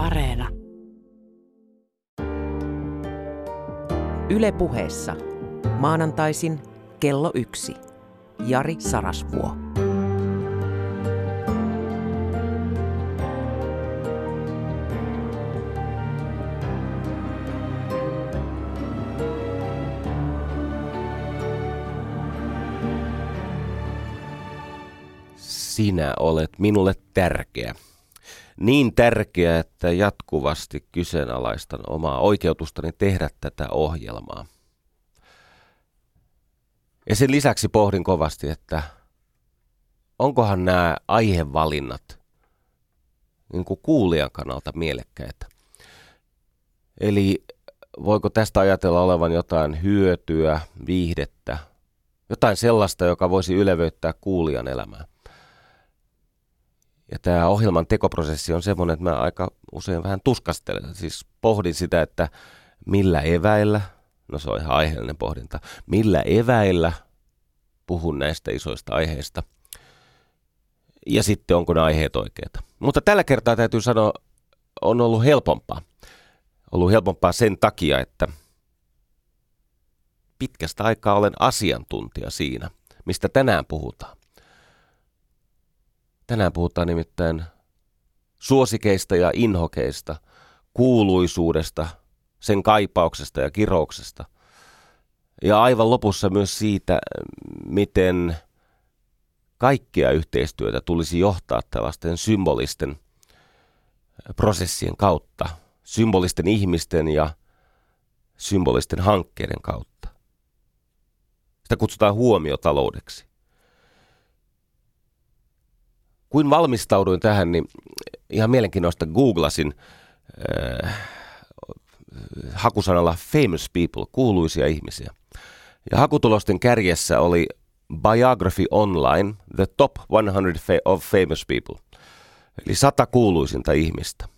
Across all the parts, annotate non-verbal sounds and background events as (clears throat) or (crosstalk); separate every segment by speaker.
Speaker 1: Areena.
Speaker 2: Yle puheessa. Maanantaisin kello yksi. Jari Sarasvuo.
Speaker 3: Sinä olet minulle tärkeä. Niin tärkeä, että jatkuvasti kyseenalaistan omaa oikeutustani tehdä tätä ohjelmaa. Ja sen lisäksi pohdin kovasti, että onkohan nämä aihevalinnat niin kuin kuulijan kannalta mielekkäitä. Eli voiko tästä ajatella olevan jotain hyötyä, viihdettä, jotain sellaista, joka voisi ylevöittää kuulijan elämää. Ja tämä ohjelman tekoprosessi on semmoinen, että mä aika usein vähän tuskastelen. Siis pohdin sitä, että millä eväillä, no se on ihan aiheellinen pohdinta, millä eväillä puhun näistä isoista aiheista. Ja sitten onko ne aiheet oikeita. Mutta tällä kertaa täytyy sanoa, on ollut helpompaa. Ollut helpompaa sen takia, että pitkästä aikaa olen asiantuntija siinä, mistä tänään puhutaan. Tänään puhutaan nimittäin suosikeista ja inhokeista, kuuluisuudesta, sen kaipauksesta ja kirouksesta. Ja aivan lopussa myös siitä, miten kaikkea yhteistyötä tulisi johtaa tällaisten symbolisten prosessien kautta, symbolisten ihmisten ja symbolisten hankkeiden kautta. Sitä kutsutaan huomiotaloudeksi kuin valmistauduin tähän, niin ihan mielenkiintoista googlasin äh, hakusanalla famous people, kuuluisia ihmisiä. Ja hakutulosten kärjessä oli Biography Online, the top 100 of famous people. Eli sata kuuluisinta ihmistä.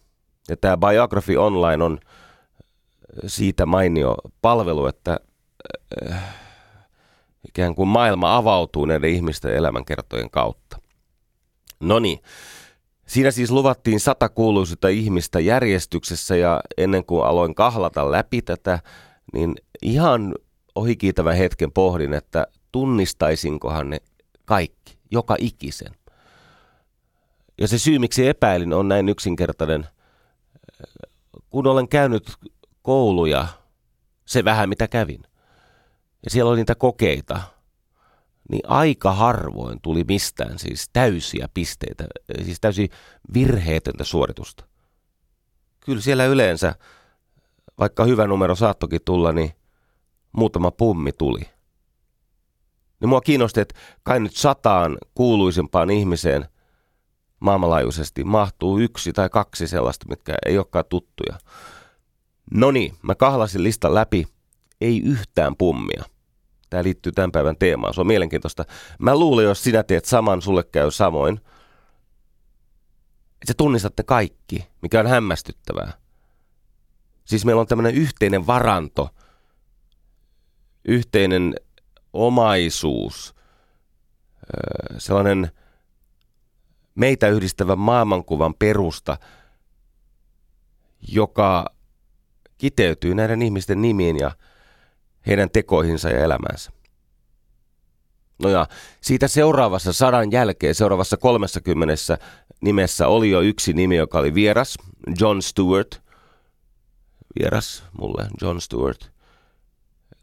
Speaker 3: Ja tämä Biography Online on siitä mainio palvelu, että äh, ikään kuin maailma avautuu näiden ihmisten elämänkertojen kautta. No niin. Siinä siis luvattiin sata kuuluisinta ihmistä järjestyksessä ja ennen kuin aloin kahlata läpi tätä, niin ihan ohikiitävän hetken pohdin, että tunnistaisinkohan ne kaikki, joka ikisen. Ja se syy, miksi epäilin, on näin yksinkertainen. Kun olen käynyt kouluja, se vähän mitä kävin, ja siellä oli niitä kokeita, niin aika harvoin tuli mistään siis täysiä pisteitä, siis täysin virheetöntä suoritusta. Kyllä siellä yleensä, vaikka hyvä numero saattokin tulla, niin muutama pummi tuli. Niin mua kiinnosti, että kai nyt sataan kuuluisimpaan ihmiseen maailmanlaajuisesti mahtuu yksi tai kaksi sellaista, mitkä ei olekaan tuttuja. No niin, mä kahlasin listan läpi, ei yhtään pummia. Tämä liittyy tämän päivän teemaan. Se on mielenkiintoista. Mä luulen, jos sinä teet saman, sulle käy samoin. Että sä tunnistat ne kaikki, mikä on hämmästyttävää. Siis meillä on tämmöinen yhteinen varanto, yhteinen omaisuus, sellainen meitä yhdistävä maailmankuvan perusta, joka kiteytyy näiden ihmisten nimiin ja heidän tekoihinsa ja elämäänsä. No ja siitä seuraavassa sadan jälkeen, seuraavassa kolmessa nimessä oli jo yksi nimi, joka oli vieras, John Stewart. Vieras mulle, John Stewart.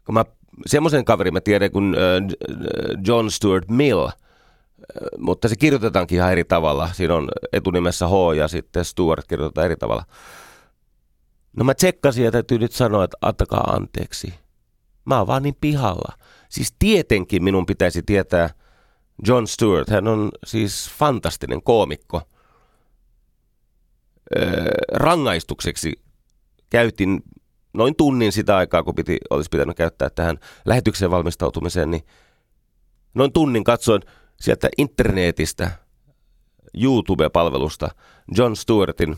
Speaker 3: Kun mä, semmoisen kaverin mä tiedän kuin John Stewart Mill, mutta se kirjoitetaankin ihan eri tavalla. Siinä on etunimessä H ja sitten Stewart kirjoitetaan eri tavalla. No mä tsekkasin ja täytyy nyt sanoa, että antakaa anteeksi. Mä oon vaan niin pihalla. Siis tietenkin minun pitäisi tietää John Stewart. Hän on siis fantastinen koomikko. Öö, rangaistukseksi käytin noin tunnin sitä aikaa, kun piti, olisi pitänyt käyttää tähän lähetykseen valmistautumiseen, niin noin tunnin katsoin sieltä internetistä, YouTube-palvelusta John Stewartin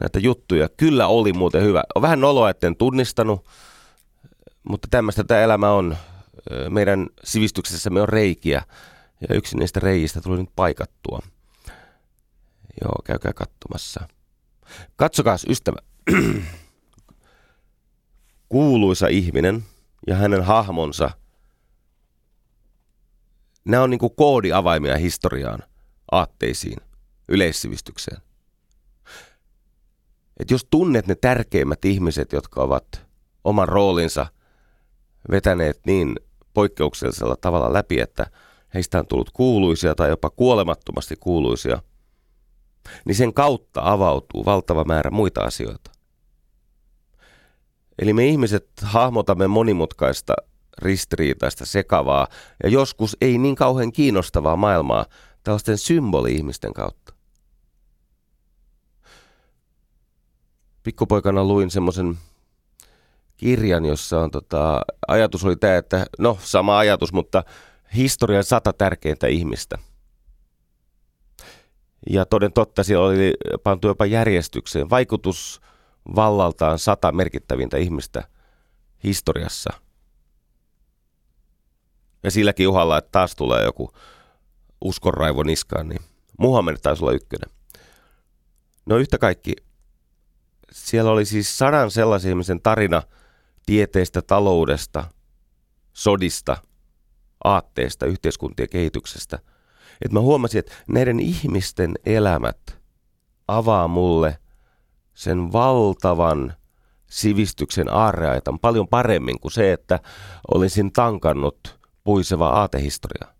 Speaker 3: näitä juttuja. Kyllä oli muuten hyvä. On vähän noloa, etten tunnistanut, mutta tämmöistä tämä elämä on. Meidän sivistyksessämme on reikiä ja yksi niistä reijistä tuli nyt paikattua. Joo, käykää katsomassa. Katsokaa ystävä, (clears throat) kuuluisa ihminen ja hänen hahmonsa, nämä on niin kuin koodiavaimia historiaan, aatteisiin, yleissivistykseen. Et jos tunnet ne tärkeimmät ihmiset, jotka ovat oman roolinsa vetäneet niin poikkeuksellisella tavalla läpi, että heistä on tullut kuuluisia tai jopa kuolemattomasti kuuluisia, niin sen kautta avautuu valtava määrä muita asioita. Eli me ihmiset hahmotamme monimutkaista, ristiriitaista, sekavaa ja joskus ei niin kauhean kiinnostavaa maailmaa tällaisten symboli-ihmisten kautta. Pikkupoikana luin semmoisen kirjan, jossa on tota, ajatus oli tämä, että no sama ajatus, mutta historian sata tärkeintä ihmistä. Ja toden totta siellä oli pantu jopa järjestykseen vaikutus vallaltaan sata merkittävintä ihmistä historiassa. Ja silläkin uhalla, että taas tulee joku uskonraivo niskaan, niin Muhammed taisi olla ykkönen. No yhtä kaikki, siellä oli siis sadan sellaisen ihmisen tarina tieteestä, taloudesta, sodista, aatteesta, yhteiskuntien kehityksestä. Että mä huomasin, että näiden ihmisten elämät avaa mulle sen valtavan sivistyksen aarreaitan paljon paremmin kuin se, että olisin tankannut puiseva aatehistoria.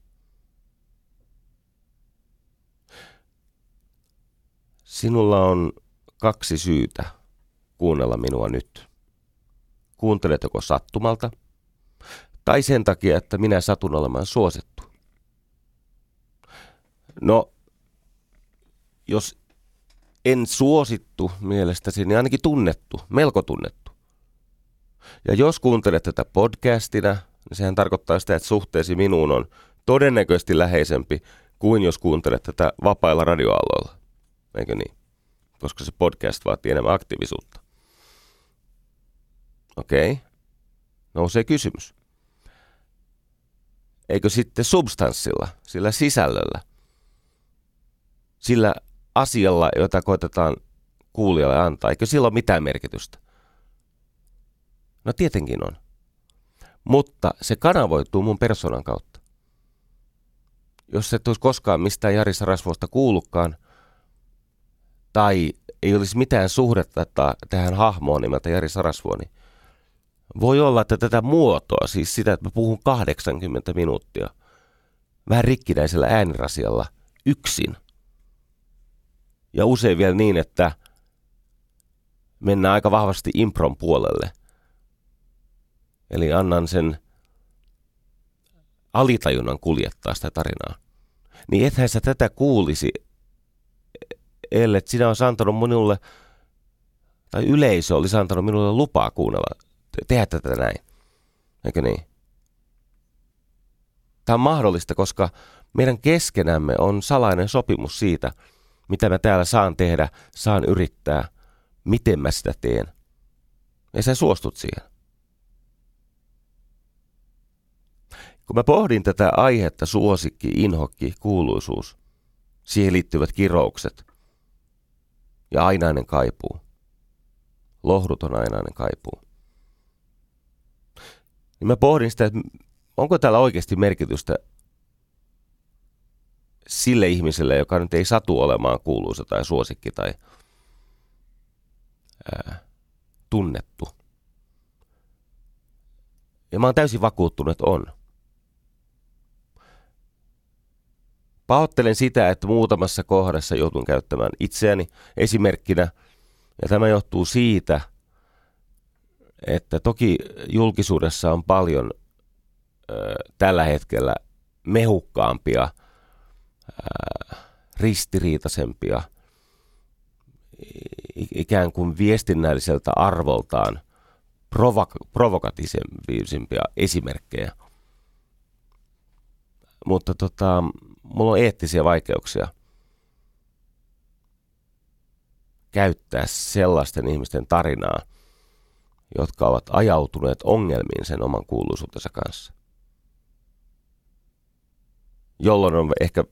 Speaker 3: Sinulla on kaksi syytä kuunnella minua nyt. Kuuntelet joko sattumalta tai sen takia, että minä satun olemaan suosittu. No, jos en suosittu mielestäsi, niin ainakin tunnettu, melko tunnettu. Ja jos kuuntelet tätä podcastina, niin sehän tarkoittaa sitä, että suhteesi minuun on todennäköisesti läheisempi kuin jos kuuntelet tätä vapailla radioaloilla. Eikö niin? Koska se podcast vaatii enemmän aktiivisuutta. Okei. Okay. Nousee kysymys. Eikö sitten substanssilla, sillä sisällöllä, sillä asialla, jota koitetaan kuulijalle antaa, eikö sillä ole mitään merkitystä? No tietenkin on. Mutta se kanavoituu mun persoonan kautta. Jos et olisi koskaan mistään Jari Sarasvuosta kuullutkaan, tai ei olisi mitään suhdetta tähän hahmoon nimeltä Jari Sarasvuoni, niin voi olla, että tätä muotoa, siis sitä, että mä puhun 80 minuuttia, vähän rikkinäisellä äänirasialla, yksin. Ja usein vielä niin, että mennään aika vahvasti impron puolelle. Eli annan sen alitajunnan kuljettaa sitä tarinaa. Niin ethän sä tätä kuulisi, ellei sinä olisi antanut minulle, tai yleisö olisi antanut minulle lupaa kuunnella tehdä tätä näin. Eikö niin? Tämä on mahdollista, koska meidän keskenämme on salainen sopimus siitä, mitä mä täällä saan tehdä, saan yrittää, miten mä sitä teen. Ja sä suostut siihen. Kun mä pohdin tätä aihetta, suosikki, inhokki, kuuluisuus, siihen liittyvät kiroukset ja ainainen kaipuu, lohduton ainainen kaipuu, niin mä pohdin sitä, että onko täällä oikeasti merkitystä sille ihmiselle, joka nyt ei satu olemaan kuuluisa tai suosikki tai ää, tunnettu. Ja mä oon täysin vakuuttunut, että on. Pahoittelen sitä, että muutamassa kohdassa joutun käyttämään itseäni esimerkkinä, ja tämä johtuu siitä – että toki julkisuudessa on paljon ö, tällä hetkellä mehukkaampia, ö, ristiriitaisempia, ikään kuin viestinnälliseltä arvoltaan provoka- provokatiivisempia esimerkkejä. Mutta tota, mulla on eettisiä vaikeuksia käyttää sellaisten ihmisten tarinaa – jotka ovat ajautuneet ongelmiin sen oman kuuluisuutensa kanssa. Jolloin on ehkä,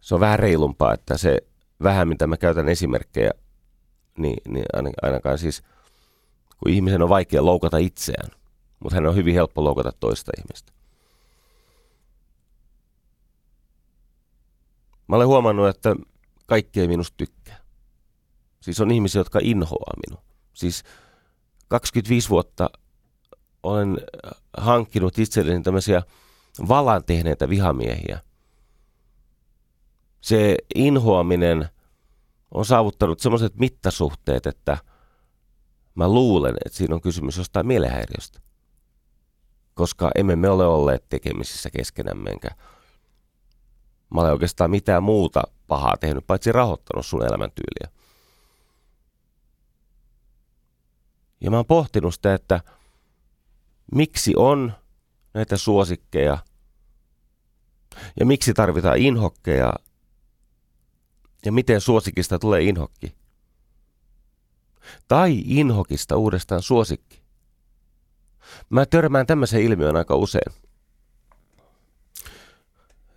Speaker 3: se on vähän reilumpaa, että se vähän mitä mä käytän esimerkkejä niin, niin ainakaan siis, kun ihmisen on vaikea loukata itseään, mutta hän on hyvin helppo loukata toista ihmistä. Mä olen huomannut, että kaikki ei minusta tykkää. Siis on ihmisiä, jotka inhoaa minua. Siis 25 vuotta olen hankkinut itselleni tämmöisiä valan tehneitä vihamiehiä. Se inhoaminen on saavuttanut semmoiset mittasuhteet, että mä luulen, että siinä on kysymys jostain mielenhäiriöstä. Koska emme me ole olleet tekemisissä keskenämme, enkä mä olen oikeastaan mitään muuta pahaa tehnyt, paitsi rahoittanut sun elämäntyyliä. Ja mä oon pohtinut sitä, että miksi on näitä suosikkeja ja miksi tarvitaan inhokkeja ja miten suosikista tulee inhokki. Tai inhokista uudestaan suosikki. Mä törmään tämmöisen ilmiön aika usein.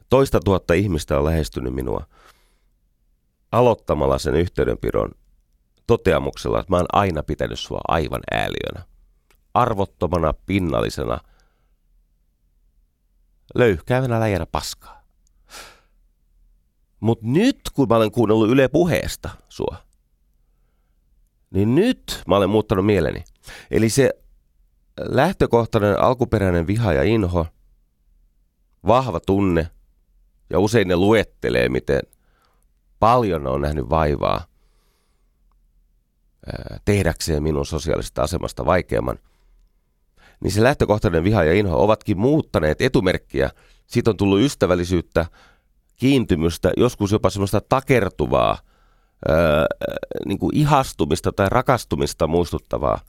Speaker 3: Toista tuhatta ihmistä on lähestynyt minua aloittamalla sen yhteydenpidon toteamuksella, että mä oon aina pitänyt sua aivan ääliönä. Arvottomana, pinnallisena, löyhkäävänä läjänä paskaa. Mutta nyt, kun mä olen kuunnellut Yle puheesta sua, niin nyt mä olen muuttanut mieleni. Eli se lähtökohtainen alkuperäinen viha ja inho, vahva tunne, ja usein ne luettelee, miten paljon on nähnyt vaivaa tehdäkseen minun sosiaalisesta asemasta vaikeamman, niin se lähtökohtainen viha ja inho ovatkin muuttaneet etumerkkiä. Siitä on tullut ystävällisyyttä, kiintymystä, joskus jopa semmoista takertuvaa, ää, niin kuin ihastumista tai rakastumista muistuttavaa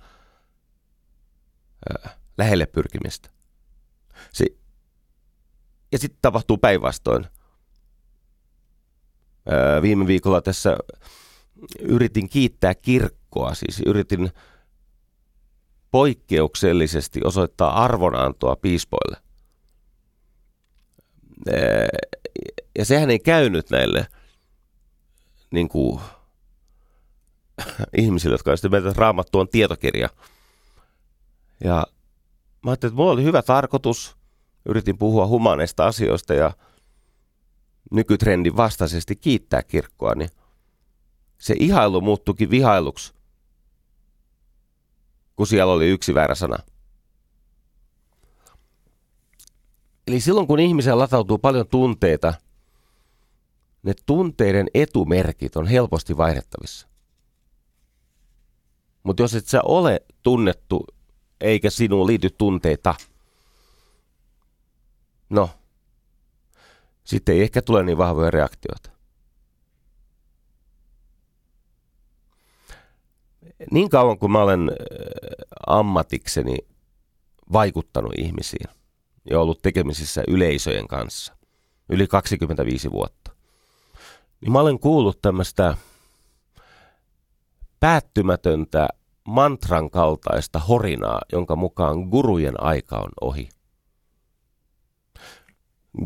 Speaker 3: ää, lähelle pyrkimistä. Se, ja sitten tapahtuu päinvastoin. Viime viikolla tässä yritin kiittää kirkkoa, siis yritin poikkeuksellisesti osoittaa arvonantoa piispoille. Ja sehän ei käynyt näille niin kuin, (laughs) ihmisille, jotka sitten että raamattu on tietokirja. Ja mä ajattelin, että mulla oli hyvä tarkoitus. Yritin puhua humaneista asioista ja nykytrendin vastaisesti kiittää kirkkoa, niin se ihailu muuttukin vihailuksi, kun siellä oli yksi väärä sana. Eli silloin kun ihmiseen latautuu paljon tunteita, ne tunteiden etumerkit on helposti vaihdettavissa. Mutta jos et sä ole tunnettu, eikä sinuun liity tunteita, no, sitten ei ehkä tule niin vahvoja reaktioita. Niin kauan kuin mä olen ammatikseni vaikuttanut ihmisiin ja ollut tekemisissä yleisöjen kanssa yli 25 vuotta, niin mä olen kuullut tämmöistä päättymätöntä mantran kaltaista horinaa, jonka mukaan gurujen aika on ohi.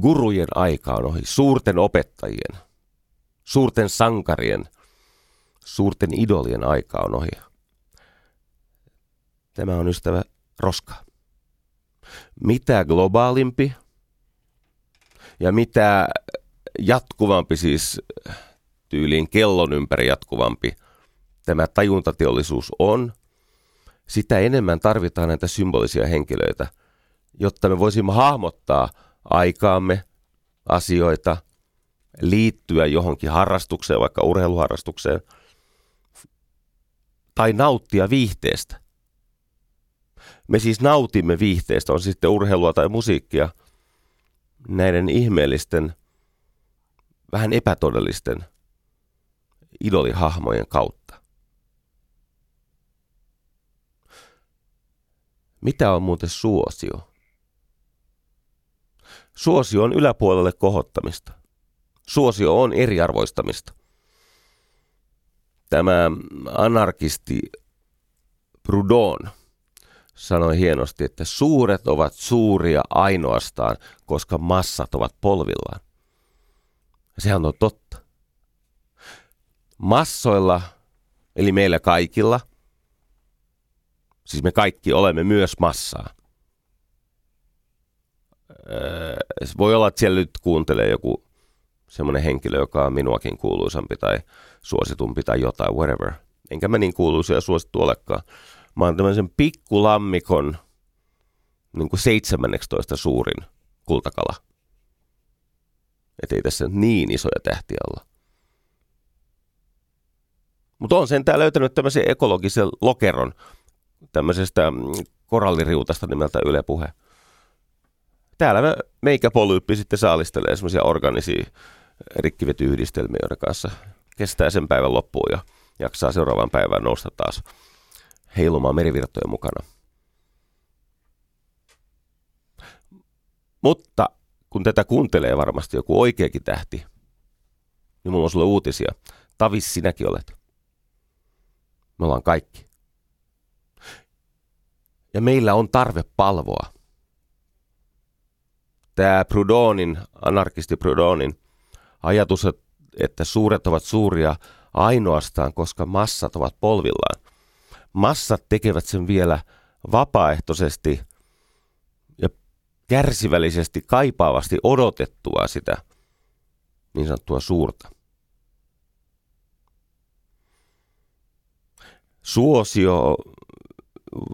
Speaker 3: Gurujen aika on ohi, suurten opettajien, suurten sankarien, suurten idolien aika on ohi. Tämä on ystävä roska. Mitä globaalimpi ja mitä jatkuvampi siis tyyliin kellon ympäri jatkuvampi tämä tajuntateollisuus on, sitä enemmän tarvitaan näitä symbolisia henkilöitä, jotta me voisimme hahmottaa aikaamme, asioita, liittyä johonkin harrastukseen, vaikka urheiluharrastukseen, tai nauttia viihteestä. Me siis nautimme viihteestä, on sitten urheilua tai musiikkia, näiden ihmeellisten, vähän epätodellisten idolihahmojen kautta. Mitä on muuten suosio? Suosio on yläpuolelle kohottamista. Suosio on eriarvoistamista. Tämä anarkisti Proudhon – sanoi hienosti, että suuret ovat suuria ainoastaan, koska massat ovat polvillaan. Sehän on totta. Massoilla Eli meillä kaikilla, siis me kaikki olemme myös massaa. Öö, voi olla, että siellä nyt kuuntelee joku semmoinen henkilö, joka on minuakin kuuluisampi tai suositumpi tai jotain, whatever. Enkä mä niin kuuluisia ja suosittu olekaan. Mä oon tämmöisen pikkulammikon niin kuin 17 suurin kultakala. Että ei tässä niin isoja tähtiä olla. Mutta on sentään löytänyt tämmöisen ekologisen lokeron tämmöisestä mm, koralliriutasta nimeltä Yle Puhe. Täällä meikäpolyyppi sitten saalistelee semmoisia organisia rikkivetyyhdistelmiä, joiden kanssa kestää sen päivän loppuun ja jaksaa seuraavan päivän nousta taas heilumaan merivirtojen mukana. Mutta kun tätä kuuntelee varmasti joku oikeakin tähti, niin mulla on sulle uutisia. Tavis sinäkin olet. Me ollaan kaikki. Ja meillä on tarve palvoa. Tämä Prudonin, anarkisti Prudonin ajatus, että suuret ovat suuria ainoastaan, koska massat ovat polvillaan. Massat tekevät sen vielä vapaaehtoisesti ja kärsivällisesti, kaipaavasti odotettua sitä niin sanottua suurta. Suosio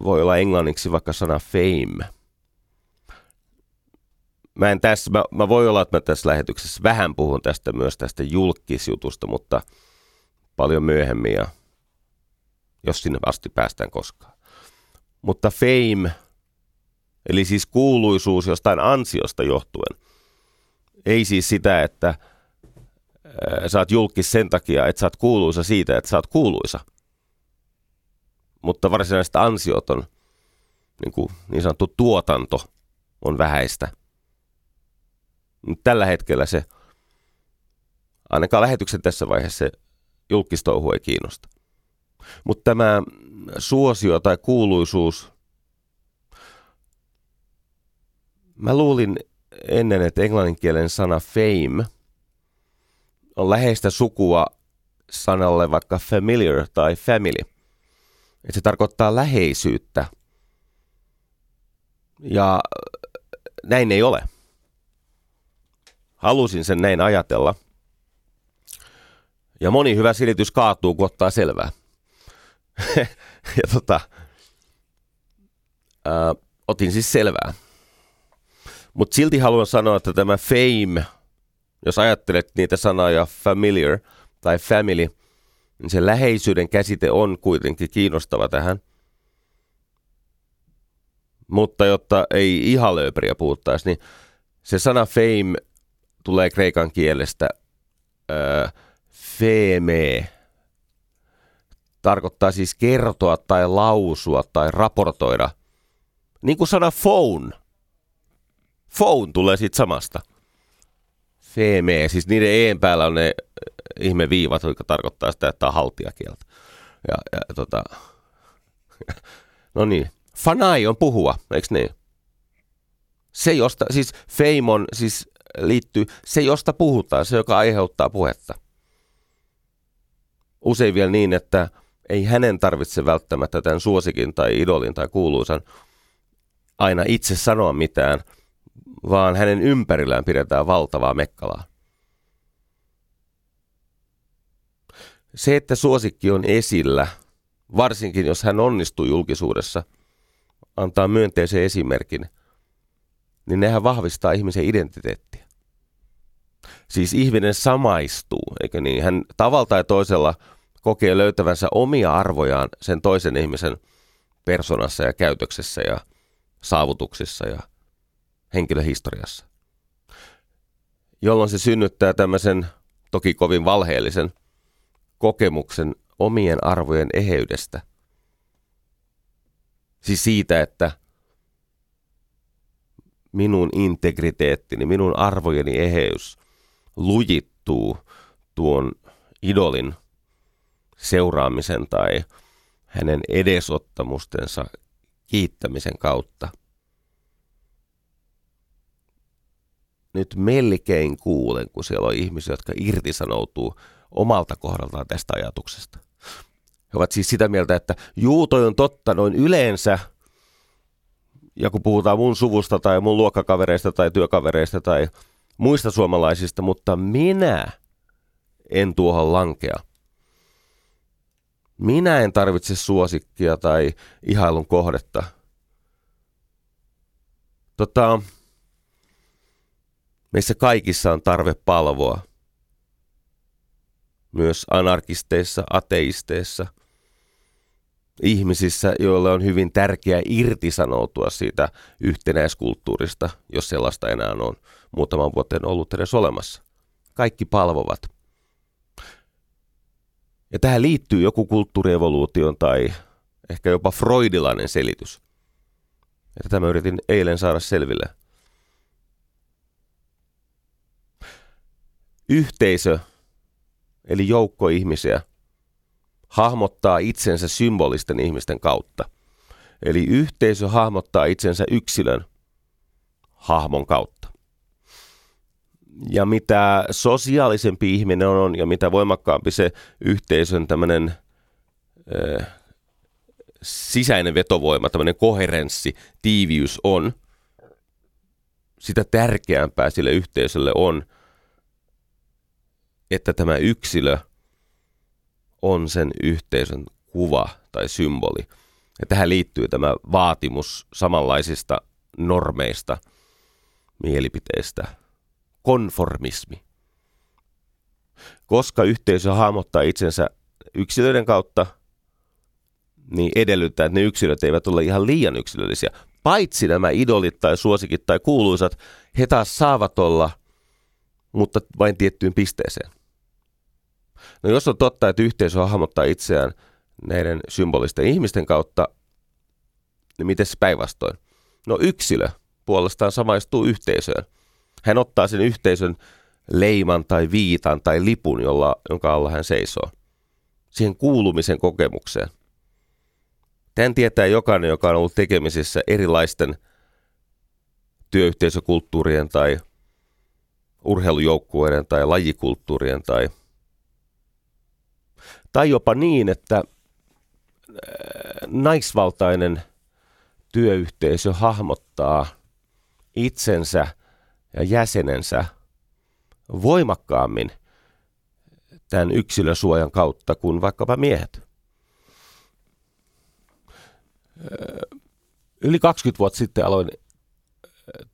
Speaker 3: voi olla englanniksi vaikka sana fame. Mä en tässä, mä, mä voi olla, että mä tässä lähetyksessä vähän puhun tästä myös tästä julkisjutusta, mutta paljon myöhemmin ja jos sinne asti päästään koskaan. Mutta fame, eli siis kuuluisuus jostain ansiosta johtuen, ei siis sitä, että äh, sä oot julkis sen takia, että sä oot kuuluisa siitä, että sä oot kuuluisa – mutta varsinaisesti ansiot on, niin, kuin niin sanottu tuotanto on vähäistä. Tällä hetkellä se, ainakaan lähetyksen tässä vaiheessa se julkistouhu ei kiinnosta. Mutta tämä suosio tai kuuluisuus, mä luulin ennen, että englanninkielen sana fame on läheistä sukua sanalle vaikka familiar tai family – että se tarkoittaa läheisyyttä. Ja näin ei ole. Halusin sen näin ajatella. Ja moni hyvä silitys kaatuu, kun ottaa selvää. (laughs) ja tota, ää, otin siis selvää. Mutta silti haluan sanoa, että tämä fame, jos ajattelet niitä sanoja familiar tai family – niin se läheisyyden käsite on kuitenkin kiinnostava tähän. Mutta jotta ei ihan lööperiä puhuttaisi, niin se sana fame tulee kreikan kielestä äh, feme. Tarkoittaa siis kertoa tai lausua tai raportoida. Niin kuin sana phone. Phone tulee siitä samasta. Feme, siis niiden een päällä on ne ihme viivat, jotka tarkoittaa sitä, että on haltiakieltä. Ja, ja tota, (laughs) no niin, fanai on puhua, eikö niin? Se, josta, siis feimon siis liittyy, se, josta puhutaan, se, joka aiheuttaa puhetta. Usein vielä niin, että ei hänen tarvitse välttämättä tämän suosikin tai idolin tai kuuluisan aina itse sanoa mitään, vaan hänen ympärillään pidetään valtavaa mekkalaa. Se, että suosikki on esillä, varsinkin jos hän onnistuu julkisuudessa, antaa myönteisen esimerkin, niin nehän vahvistaa ihmisen identiteettiä. Siis ihminen samaistuu, eikö niin? Hän tavalla tai toisella kokee löytävänsä omia arvojaan sen toisen ihmisen persoonassa ja käytöksessä ja saavutuksissa ja henkilöhistoriassa. Jolloin se synnyttää tämmöisen toki kovin valheellisen kokemuksen omien arvojen eheydestä. Siis siitä, että minun integriteettini, minun arvojeni eheys lujittuu tuon idolin seuraamisen tai hänen edesottamustensa kiittämisen kautta. Nyt melkein kuulen, kun siellä on ihmisiä, jotka irtisanoutuu omalta kohdaltaan tästä ajatuksesta. He ovat siis sitä mieltä, että juu, toi on totta noin yleensä, ja kun puhutaan mun suvusta tai mun luokkakavereista tai työkavereista tai muista suomalaisista, mutta minä en tuohon lankea. Minä en tarvitse suosikkia tai ihailun kohdetta. Tota, meissä kaikissa on tarve palvoa. Myös anarkisteissa, ateisteissa, ihmisissä, joille on hyvin tärkeää irtisanoutua siitä yhtenäiskulttuurista, jos sellaista enää on muutaman vuoteen ollut edes olemassa. Kaikki palvovat. Ja tähän liittyy joku kulttuurievoluution tai ehkä jopa freudilainen selitys. Ja tätä mä yritin eilen saada selville. Yhteisö, eli joukko ihmisiä, hahmottaa itsensä symbolisten ihmisten kautta. Eli yhteisö hahmottaa itsensä yksilön hahmon kautta. Ja mitä sosiaalisempi ihminen on ja mitä voimakkaampi se yhteisön tämmöinen sisäinen vetovoima, tämmöinen koherenssi, tiiviys on, sitä tärkeämpää sille yhteisölle on, että tämä yksilö on sen yhteisön kuva tai symboli. Ja tähän liittyy tämä vaatimus samanlaisista normeista, mielipiteistä, konformismi. Koska yhteisö hahmottaa itsensä yksilöiden kautta, niin edellyttää, että ne yksilöt eivät ole ihan liian yksilöllisiä. Paitsi nämä idolit tai suosikit tai kuuluisat, he taas saavat olla, mutta vain tiettyyn pisteeseen. No jos on totta, että yhteisö hahmottaa itseään näiden symbolisten ihmisten kautta, niin miten se päinvastoin? No yksilö puolestaan samaistuu yhteisöön. Hän ottaa sen yhteisön leiman tai viitan tai lipun, jolla, jonka alla hän seisoo. Siihen kuulumisen kokemukseen. Tämän tietää jokainen, joka on ollut tekemisissä erilaisten työyhteisökulttuurien tai urheilujoukkueiden tai lajikulttuurien tai, tai jopa niin, että äh, naisvaltainen työyhteisö hahmottaa itsensä ja jäsenensä voimakkaammin tämän yksilösuojan kautta kuin vaikkapa miehet. Yli 20 vuotta sitten aloin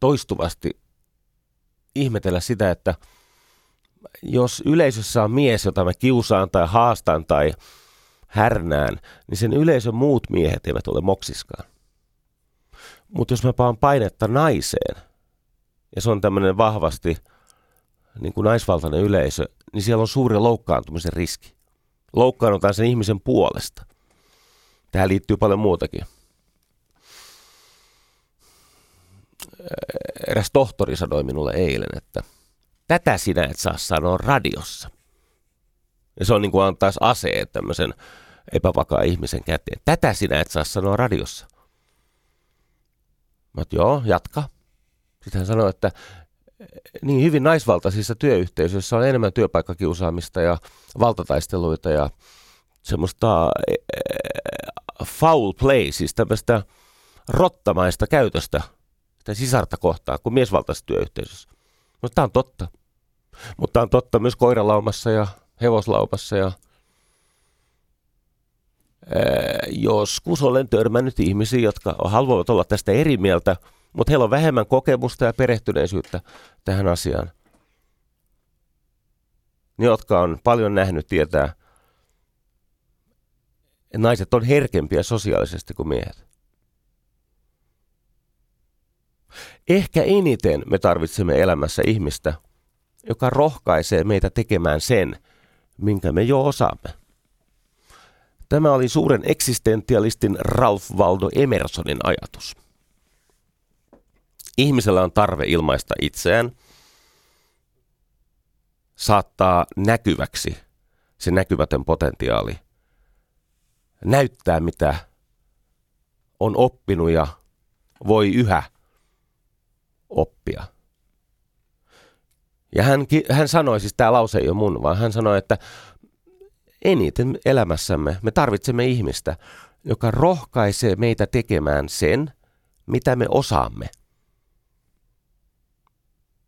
Speaker 3: toistuvasti ihmetellä sitä, että jos yleisössä on mies, jota mä kiusaan tai haastan tai härnään, niin sen yleisön muut miehet eivät ole moksiskaan. Mutta jos mä paan painetta naiseen, ja se on tämmöinen vahvasti niin kuin naisvaltainen yleisö, niin siellä on suuri loukkaantumisen riski. Loukkaannutaan sen ihmisen puolesta. Tähän liittyy paljon muutakin. Eräs tohtori sanoi minulle eilen, että tätä sinä et saa sanoa radiossa. Ja se on niin kuin antaisi aseen tämmöisen epävakaa ihmisen käteen. Tätä sinä et saa sanoa radiossa. Mä joo, jatka. Sitten hän sanoi, että niin hyvin naisvaltaisissa työyhteisöissä on enemmän työpaikkakiusaamista ja valtataisteluita ja semmoista foul play, siis tämmöistä rottamaista käytöstä sisarta kohtaan kuin miesvaltaisessa työyhteisössä. Mutta tämä on totta. Mutta tämä on totta myös koiralaumassa ja hevoslaumassa ja ää, joskus olen törmännyt ihmisiä, jotka haluavat olla tästä eri mieltä, mutta heillä on vähemmän kokemusta ja perehtyneisyyttä tähän asiaan. Ne, jotka on paljon nähnyt, tietää, että naiset on herkempiä sosiaalisesti kuin miehet. Ehkä eniten me tarvitsemme elämässä ihmistä, joka rohkaisee meitä tekemään sen, minkä me jo osaamme. Tämä oli suuren eksistentialistin Ralph Waldo Emersonin ajatus. Ihmisellä on tarve ilmaista itseään, saattaa näkyväksi se näkymätön potentiaali, näyttää mitä on oppinut ja voi yhä oppia. Ja hän, hän sanoi, siis tämä lause ei ole mun, vaan hän sanoi, että eniten elämässämme me tarvitsemme ihmistä, joka rohkaisee meitä tekemään sen, mitä me osaamme.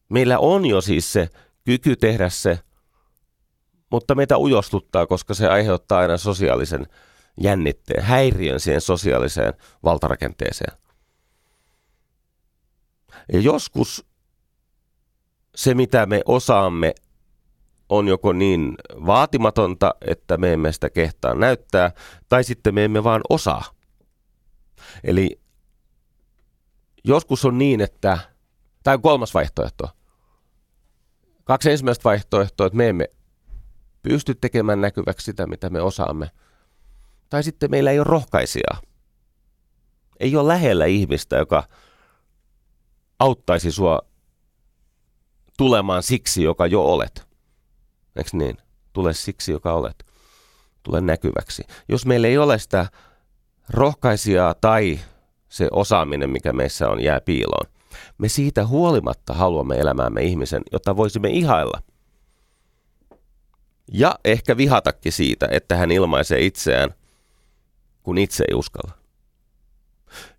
Speaker 3: Meillä on jo siis se kyky tehdä se, mutta meitä ujostuttaa, koska se aiheuttaa aina sosiaalisen jännitteen, häiriön siihen sosiaaliseen valtarakenteeseen. Ja joskus se, mitä me osaamme, on joko niin vaatimatonta, että me emme sitä kehtaa näyttää, tai sitten me emme vaan osaa. Eli joskus on niin, että, tai kolmas vaihtoehto. Kaksi ensimmäistä vaihtoehtoa, että me emme pysty tekemään näkyväksi sitä, mitä me osaamme. Tai sitten meillä ei ole rohkaisijaa. Ei ole lähellä ihmistä, joka auttaisi sua tulemaan siksi, joka jo olet. Eikö niin? Tule siksi, joka olet. Tule näkyväksi. Jos meillä ei ole sitä rohkaisijaa tai se osaaminen, mikä meissä on, jää piiloon. Me siitä huolimatta haluamme elämäämme ihmisen, jotta voisimme ihailla. Ja ehkä vihatakin siitä, että hän ilmaisee itseään, kun itse ei uskalla.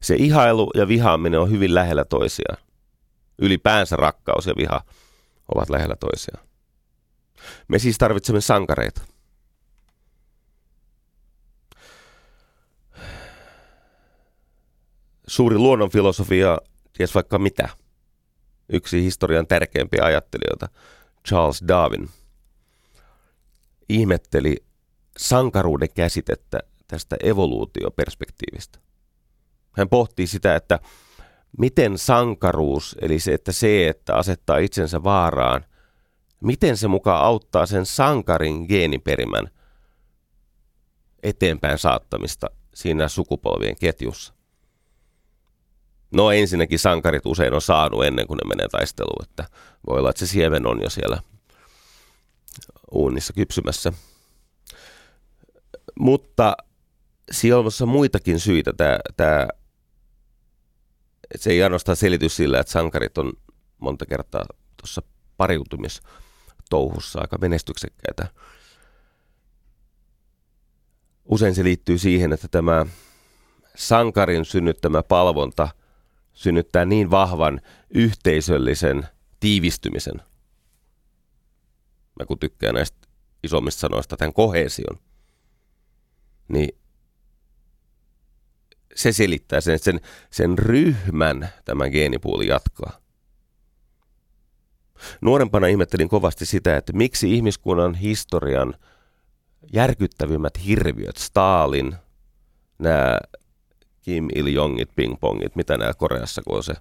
Speaker 3: Se ihailu ja vihaaminen on hyvin lähellä toisiaan. Ylipäänsä rakkaus ja viha ovat lähellä toisiaan. Me siis tarvitsemme sankareita. Suuri luonnonfilosofia ties vaikka mitä. Yksi historian tärkeimpiä ajattelijoita, Charles Darwin, ihmetteli sankaruuden käsitettä tästä evoluutioperspektiivistä. Hän pohtii sitä, että miten sankaruus, eli se, että se, että asettaa itsensä vaaraan, miten se mukaan auttaa sen sankarin geeniperimän eteenpäin saattamista siinä sukupolvien ketjussa. No ensinnäkin sankarit usein on saanut ennen kuin ne menee taisteluun, että voi olla, että se siemen on jo siellä uunissa kypsymässä. Mutta siellä on muitakin syitä. Tämä, tämä, se ei ainoastaan selitys sillä, että sankarit on monta kertaa tuossa pariutumistouhussa aika menestyksekkäitä. Usein se liittyy siihen, että tämä sankarin synnyttämä palvonta synnyttää niin vahvan yhteisöllisen tiivistymisen. Mä kun tykkään näistä isommista sanoista, tämän kohesion, niin se selittää sen, sen, sen ryhmän tämän geenipuuli jatkaa. Nuorempana ihmettelin kovasti sitä, että miksi ihmiskunnan historian järkyttävimmät hirviöt, Stalin, nämä Kim Il-jongit, pingpongit, mitä nämä Koreassa, kun on se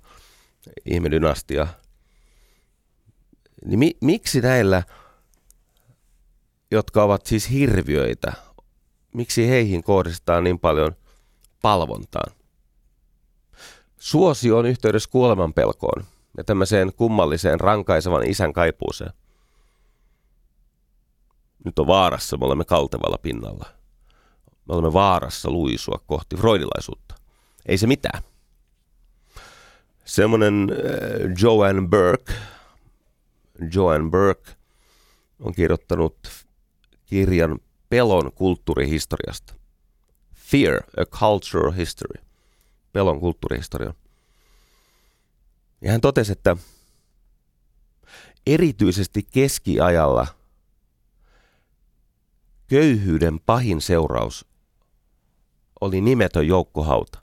Speaker 3: ihmedynastia, niin mi- miksi näillä, jotka ovat siis hirviöitä, miksi heihin kohdistetaan niin paljon palvontaan? Suosio on yhteydessä kuoleman pelkoon ja tämmöiseen kummalliseen rankaisevan isän kaipuuseen. Nyt on vaarassa, me olemme kaltevalla pinnalla. Me olemme vaarassa luisua kohti freudilaisuutta. Ei se mitään. Semmoinen äh, Joanne Burke, Joanne Burke on kirjoittanut kirjan pelon kulttuurihistoriasta. Fear, a Cultural History. Pelon kulttuurihistoria. Ja hän totesi, että erityisesti keskiajalla köyhyyden pahin seuraus oli nimetön joukkohauta.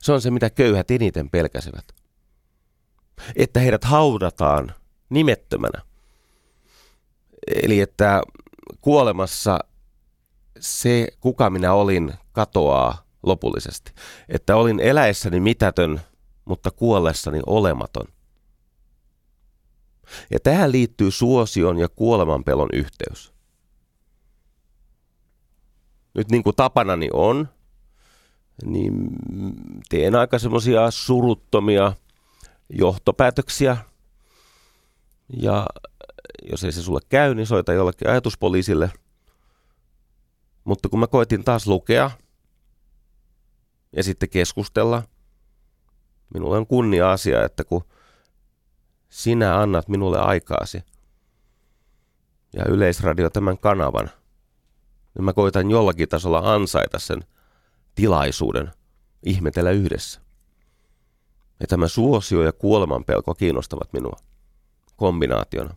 Speaker 3: Se on se, mitä köyhät eniten pelkäsivät. Että heidät haudataan nimettömänä. Eli että kuolemassa se, kuka minä olin, katoaa lopullisesti. Että olin eläessäni mitätön, mutta kuollessani olematon. Ja tähän liittyy suosion ja kuolemanpelon yhteys. Nyt niin kuin tapanani on, niin teen aika semmoisia suruttomia johtopäätöksiä. Ja jos ei se sulle käy, niin soita jollekin ajatuspoliisille. Mutta kun mä koetin taas lukea ja sitten keskustella, minulle on kunnia asia, että kun sinä annat minulle aikaasi ja Yleisradio tämän kanavan, niin mä koitan jollakin tasolla ansaita sen tilaisuuden ihmetellä yhdessä. Ja tämä suosio ja kuolemanpelko kiinnostavat minua kombinaationa.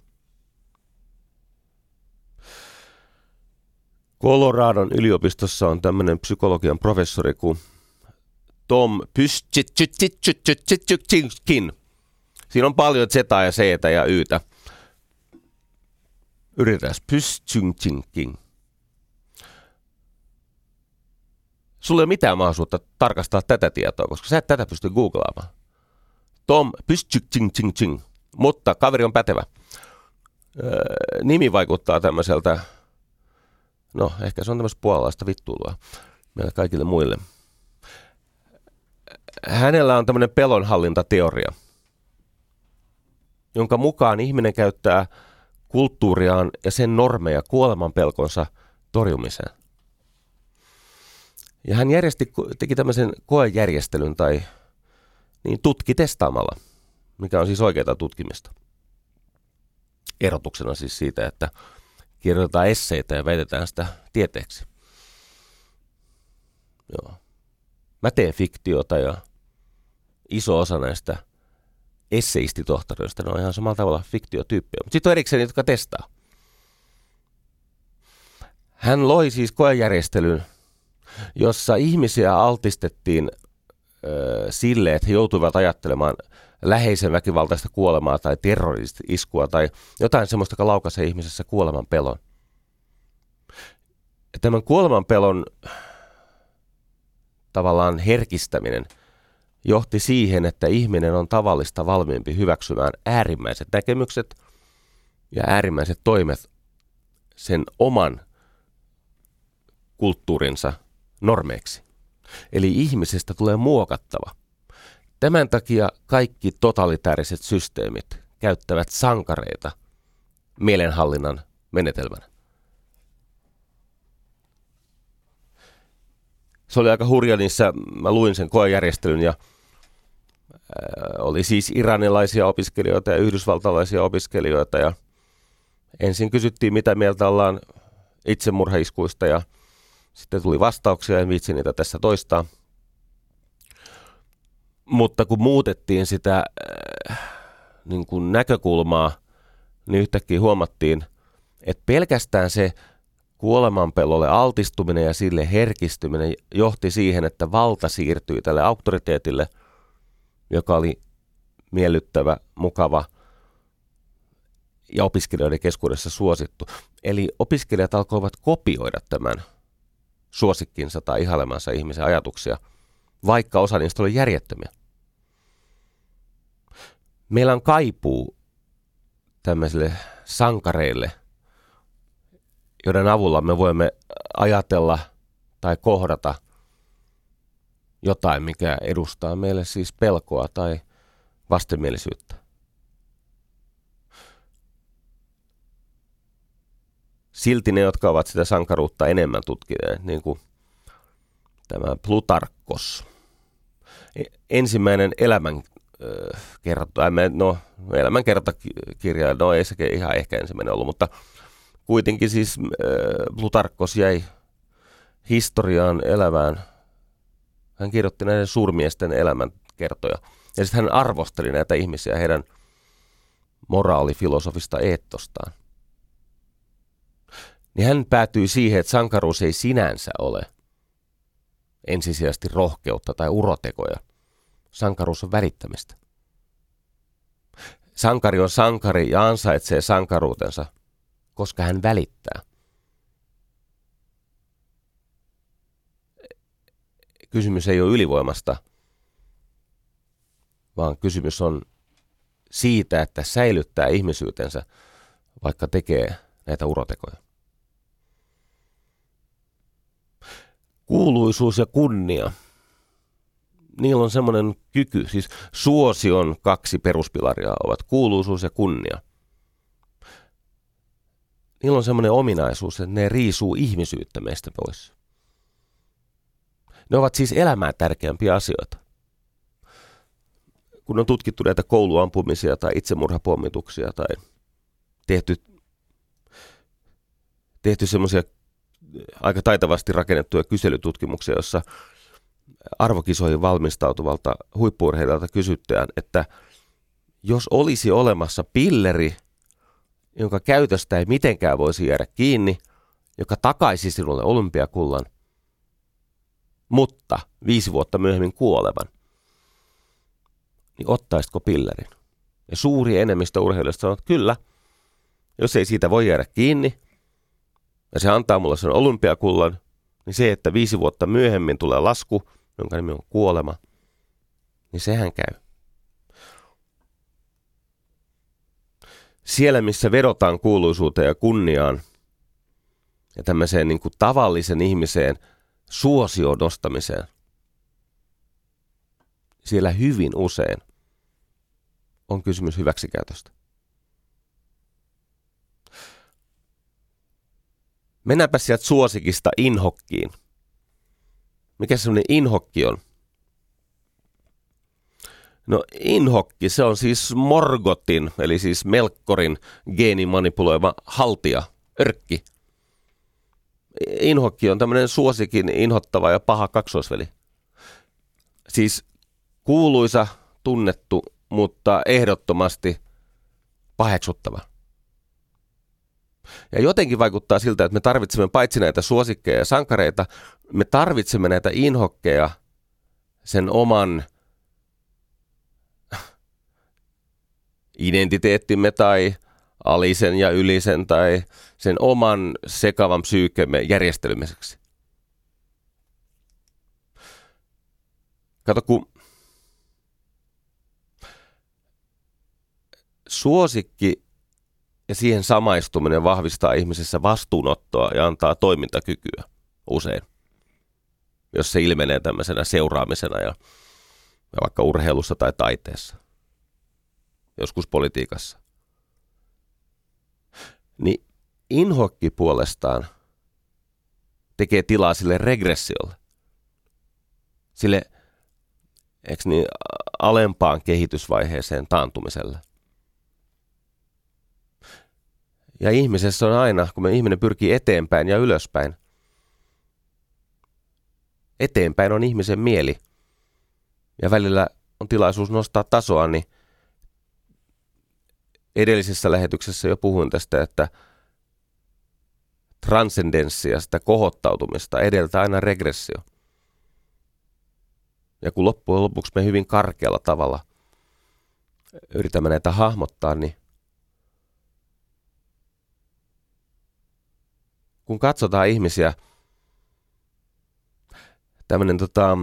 Speaker 3: Coloradon yliopistossa on tämmöinen psykologian professori kuin Tom Pyschitsitsitsitsitsitsitskin. Siinä on paljon ja tarkastaa tätä tietoa, koska tätä. Tom no ehkä se on tämmöistä puolalaista vittuilua meille kaikille muille. Hänellä on tämmöinen pelonhallintateoria, jonka mukaan ihminen käyttää kulttuuriaan ja sen normeja kuoleman pelkonsa torjumiseen. Ja hän järjesti, teki tämmöisen koejärjestelyn tai niin tutki testaamalla, mikä on siis oikeaa tutkimista. Erotuksena siis siitä, että kirjoitetaan esseitä ja väitetään sitä tieteeksi. Joo. Mä teen fiktiota ja iso osa näistä esseistitohtoreista, ne on ihan samalla tavalla fiktiotyyppejä. Mutta sitten on erikseen niitä, jotka testaa. Hän loi siis koejärjestelyn, jossa ihmisiä altistettiin ö, sille, että he joutuivat ajattelemaan läheisen väkivaltaista kuolemaa tai terroristi-iskua tai jotain semmoista, joka laukaisee ihmisessä kuoleman pelon. Tämän kuoleman pelon tavallaan herkistäminen johti siihen, että ihminen on tavallista valmiimpi hyväksymään äärimmäiset näkemykset ja äärimmäiset toimet sen oman kulttuurinsa normeiksi. Eli ihmisestä tulee muokattava. Tämän takia kaikki totalitääriset systeemit käyttävät sankareita mielenhallinnan menetelmänä. Se oli aika hurja niissä, mä luin sen koejärjestelyn ja äh, oli siis iranilaisia opiskelijoita ja yhdysvaltalaisia opiskelijoita ja ensin kysyttiin mitä mieltä ollaan itsemurhaiskuista ja sitten tuli vastauksia, en viitsi niitä tässä toistaa. Mutta kun muutettiin sitä äh, niin kuin näkökulmaa, niin yhtäkkiä huomattiin, että pelkästään se kuolemanpelolle altistuminen ja sille herkistyminen johti siihen, että valta siirtyi tälle auktoriteetille, joka oli miellyttävä, mukava ja opiskelijoiden keskuudessa suosittu. Eli opiskelijat alkoivat kopioida tämän suosikkinsa tai ihailemansa ihmisen ajatuksia, vaikka osa niistä oli järjettömiä. Meillä on kaipuu tämmöisille sankareille, joiden avulla me voimme ajatella tai kohdata jotain, mikä edustaa meille siis pelkoa tai vastenmielisyyttä. Silti ne, jotka ovat sitä sankaruutta enemmän tutkineet, niin kuin tämä Plutarkkos, ensimmäinen elämän kerrottu, no elämänkertakirja, no ei se ihan ehkä ensimmäinen ollut, mutta kuitenkin siis Plutarkkos jäi historiaan elävään. Hän kirjoitti näiden suurmiesten elämänkertoja. Ja sitten hän arvosteli näitä ihmisiä heidän moraalifilosofista eettostaan niin hän päätyi siihen, että sankaruus ei sinänsä ole ensisijaisesti rohkeutta tai urotekoja. Sankaruus on välittämistä. Sankari on sankari ja ansaitsee sankaruutensa, koska hän välittää. Kysymys ei ole ylivoimasta, vaan kysymys on siitä, että säilyttää ihmisyytensä, vaikka tekee näitä urotekoja. Kuuluisuus ja kunnia. Niillä on semmoinen kyky, siis suosion kaksi peruspilaria ovat kuuluisuus ja kunnia. Niillä on semmoinen ominaisuus, että ne riisuu ihmisyyttä meistä pois. Ne ovat siis elämää tärkeämpiä asioita. Kun on tutkittu näitä kouluampumisia tai itsemurhapommituksia tai tehty, tehty semmoisia aika taitavasti rakennettuja kyselytutkimuksia, jossa arvokisoihin valmistautuvalta huippuurheilijalta kysytään, että jos olisi olemassa pilleri, jonka käytöstä ei mitenkään voisi jäädä kiinni, joka takaisi sinulle olympiakullan, mutta viisi vuotta myöhemmin kuolevan, niin ottaisitko pillerin? Ja suuri enemmistö urheilijoista sanoo, että kyllä, jos ei siitä voi jäädä kiinni, ja se antaa mulle sen olympiakullan, niin se, että viisi vuotta myöhemmin tulee lasku, jonka nimi on kuolema, niin sehän käy. Siellä, missä vedotaan kuuluisuuteen ja kunniaan ja tämmöiseen niin kuin tavallisen ihmiseen suosio nostamiseen, siellä hyvin usein on kysymys hyväksikäytöstä. Mennäänpä sieltä suosikista inhokkiin. Mikä semmoinen inhokki on? No inhokki, se on siis Morgotin, eli siis Melkkorin geenimanipuloiva haltija, örkki. Inhokki on tämmöinen suosikin inhottava ja paha kaksoisveli. Siis kuuluisa, tunnettu, mutta ehdottomasti paheksuttava. Ja jotenkin vaikuttaa siltä, että me tarvitsemme paitsi näitä suosikkeja ja sankareita, me tarvitsemme näitä inhokkeja sen oman identiteettimme tai alisen ja ylisen tai sen oman sekavan psyykemme järjestelmiseksi. Kato, kun suosikki ja siihen samaistuminen vahvistaa ihmisessä vastuunottoa ja antaa toimintakykyä usein, jos se ilmenee tämmöisenä seuraamisena ja, ja vaikka urheilussa tai taiteessa, joskus politiikassa. Niin inhokki puolestaan tekee tilaa sille regressiolle, sille niin, alempaan kehitysvaiheeseen taantumiselle – ja ihmisessä on aina, kun me ihminen pyrkii eteenpäin ja ylöspäin, eteenpäin on ihmisen mieli. Ja välillä on tilaisuus nostaa tasoa, niin edellisessä lähetyksessä jo puhuin tästä, että transcendenssia, sitä kohottautumista edeltää aina regressio. Ja kun loppujen lopuksi me hyvin karkealla tavalla yritämme näitä hahmottaa, niin kun katsotaan ihmisiä, tämmöinen tota,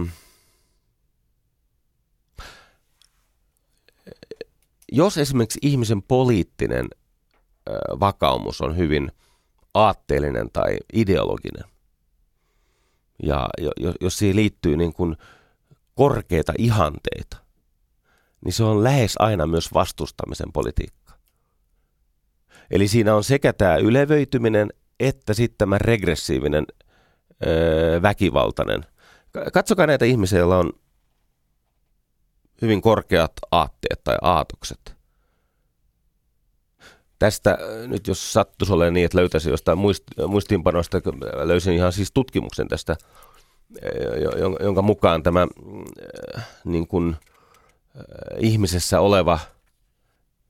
Speaker 3: jos esimerkiksi ihmisen poliittinen vakaumus on hyvin aatteellinen tai ideologinen, ja jos siihen liittyy niin kuin korkeita ihanteita, niin se on lähes aina myös vastustamisen politiikka. Eli siinä on sekä tämä ylevöityminen että sitten tämä regressiivinen öö, väkivaltainen. Katsokaa näitä ihmisiä, joilla on hyvin korkeat aatteet tai aatokset. Tästä nyt jos sattuisi olemaan niin, että löytäisin jostain muist- muistiinpanoista, löysin ihan siis tutkimuksen tästä, jonka mukaan tämä niin kuin, ihmisessä oleva,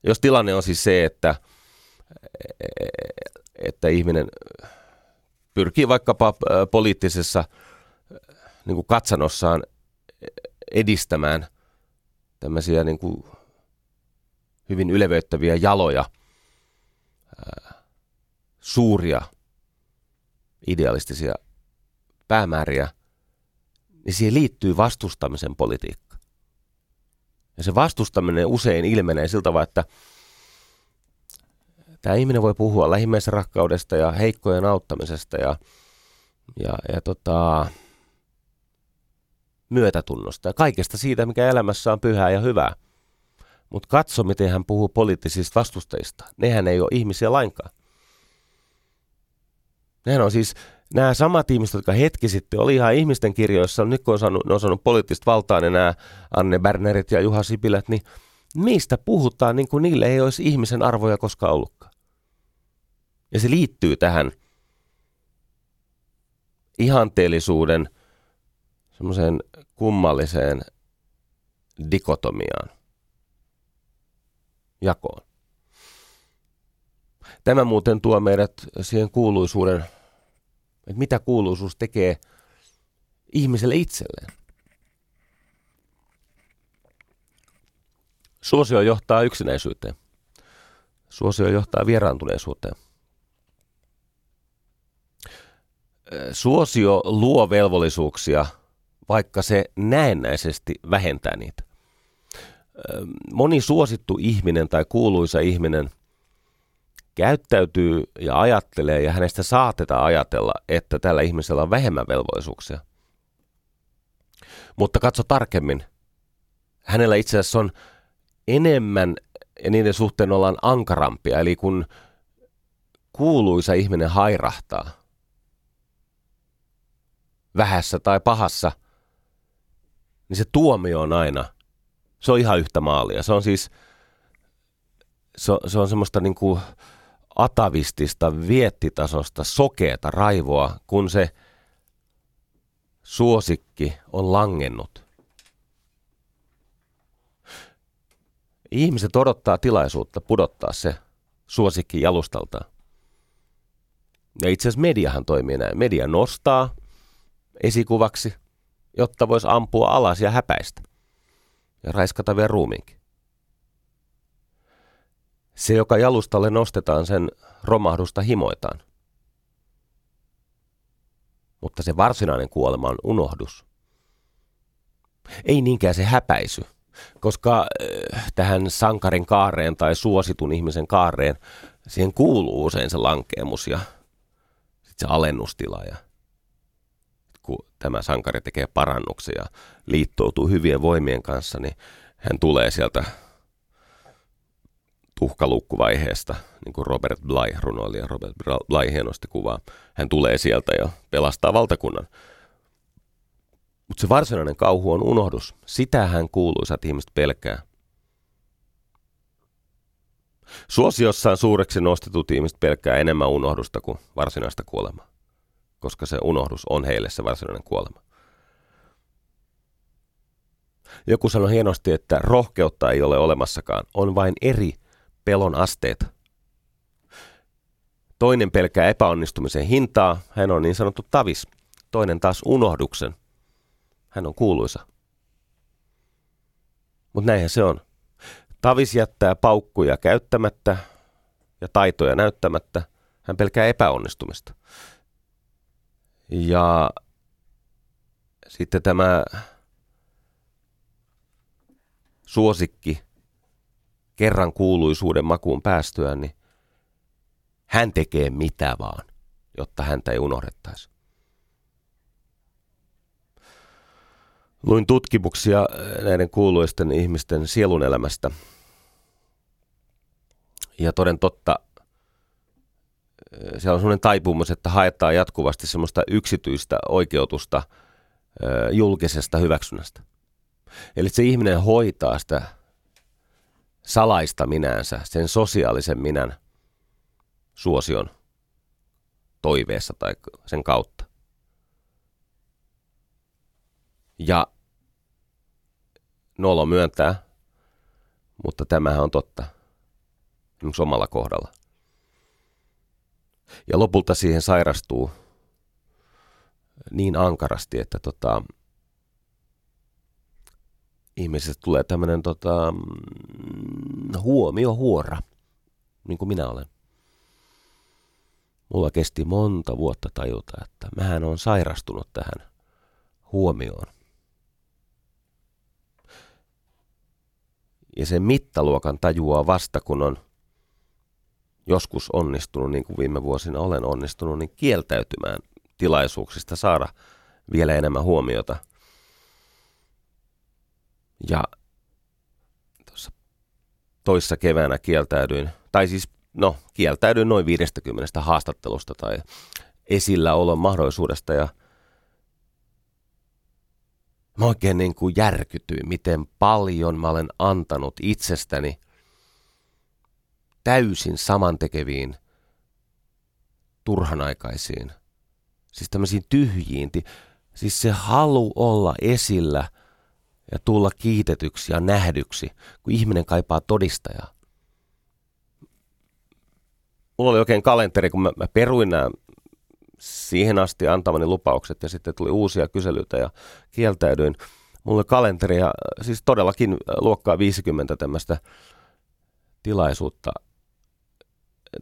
Speaker 3: jos tilanne on siis se, että että ihminen pyrkii vaikkapa äh, poliittisessa äh, niin kuin katsanossaan edistämään tämmöisiä niin kuin hyvin ylevöittäviä jaloja, äh, suuria idealistisia päämääriä, niin siihen liittyy vastustamisen politiikka. Ja se vastustaminen usein ilmenee siltä tavalla, että tämä ihminen voi puhua lähimmäisrakkaudesta ja heikkojen auttamisesta ja, ja, ja tota, myötätunnosta ja kaikesta siitä, mikä elämässä on pyhää ja hyvää. Mutta katso, miten hän puhuu poliittisista vastustajista. Nehän ei ole ihmisiä lainkaan. Nehän on siis nämä samat ihmiset, jotka hetki sitten oli ihan ihmisten kirjoissa, nyt kun on saanut, ne on saanut poliittista valtaa, ne nämä Anne Bernerit ja Juha Sipilät, niin mistä puhutaan niin kuin niille ei olisi ihmisen arvoja koskaan ollutkaan. Ja se liittyy tähän ihanteellisuuden semmoiseen kummalliseen dikotomiaan, jakoon. Tämä muuten tuo meidät siihen kuuluisuuden, että mitä kuuluisuus tekee ihmiselle itselleen. Suosio johtaa yksinäisyyteen. Suosio johtaa vieraantuneisuuteen. Suosio luo velvollisuuksia, vaikka se näennäisesti vähentää niitä. Moni suosittu ihminen tai kuuluisa ihminen käyttäytyy ja ajattelee ja hänestä saatetaan ajatella, että tällä ihmisellä on vähemmän velvollisuuksia. Mutta katso tarkemmin. Hänellä itse asiassa on enemmän ja niiden suhteen ollaan ankarampia. Eli kun kuuluisa ihminen hairahtaa vähässä tai pahassa, niin se tuomio on aina, se on ihan yhtä maalia. Se on siis, se se on semmoista niin kuin atavistista, viettitasosta, sokeeta raivoa, kun se suosikki on langennut. Ihmiset odottaa tilaisuutta pudottaa se suosikki jalustaltaan. Ja itse asiassa mediahan toimii näin. Media nostaa esikuvaksi, jotta voisi ampua alas ja häpäistä. Ja raiskata vielä ruumiinkin. Se, joka jalustalle nostetaan, sen romahdusta himoitaan. Mutta se varsinainen kuolema on unohdus. Ei niinkään se häpäisy, koska äh, tähän sankarin kaareen tai suositun ihmisen kaareen, siihen kuuluu usein se lankeemus ja sit se alennustila. Ja kun tämä sankari tekee parannuksia liittoutuu hyvien voimien kanssa, niin hän tulee sieltä tuhkalukkuvaiheesta, niin kuin Robert Bly, runoilija Robert Bly hienosti kuvaa. Hän tulee sieltä ja pelastaa valtakunnan. Mutta se varsinainen kauhu on unohdus. Sitähän kuuluisat ihmiset pelkää. Suosiossaan suureksi nostetut ihmiset pelkää enemmän unohdusta kuin varsinaista kuolemaa, koska se unohdus on heille se varsinainen kuolema. Joku sanoi hienosti, että rohkeutta ei ole olemassakaan, on vain eri pelon asteet. Toinen pelkää epäonnistumisen hintaa, hän on niin sanottu tavis. Toinen taas unohduksen, hän on kuuluisa. Mutta näinhän se on. Tavis jättää paukkuja käyttämättä ja taitoja näyttämättä. Hän pelkää epäonnistumista. Ja sitten tämä suosikki kerran kuuluisuuden makuun päästyään, niin hän tekee mitä vaan, jotta häntä ei unohdettaisi. Luin tutkimuksia näiden kuuluisten ihmisten sielun elämästä. Ja toden totta, siellä on sellainen taipumus, että haetaan jatkuvasti semmoista yksityistä oikeutusta julkisesta hyväksynnästä. Eli se ihminen hoitaa sitä salaista minänsä, sen sosiaalisen minän suosion toiveessa tai sen kautta. Ja nolo myöntää, mutta tämähän on totta. Esimerkiksi omalla kohdalla. Ja lopulta siihen sairastuu niin ankarasti, että tota, ihmisestä tulee tämmöinen tota, mm, huomiohuora, niin kuin minä olen. Mulla kesti monta vuotta tajuta, että mähän on sairastunut tähän huomioon. Ja sen mittaluokan tajuaa vasta, kun on joskus onnistunut, niin kuin viime vuosina olen onnistunut, niin kieltäytymään tilaisuuksista saada vielä enemmän huomiota. Ja tuossa toissa keväänä kieltäydyin, tai siis no, kieltäydyin noin 50 haastattelusta tai esilläolon mahdollisuudesta ja – Mä oikein niin kuin järkytyin, miten paljon mä olen antanut itsestäni täysin samantekeviin, turhanaikaisiin, Siis tämmöisiin tyhjiin. Siis se halu olla esillä ja tulla kiitetyksi ja nähdyksi, kun ihminen kaipaa todistajaa. Mulla oli oikein kalenteri, kun mä, mä peruin nämä siihen asti antamani lupaukset ja sitten tuli uusia kyselyitä ja kieltäydyin. Mulla oli kalenteri ja siis todellakin luokkaa 50 tämmöistä tilaisuutta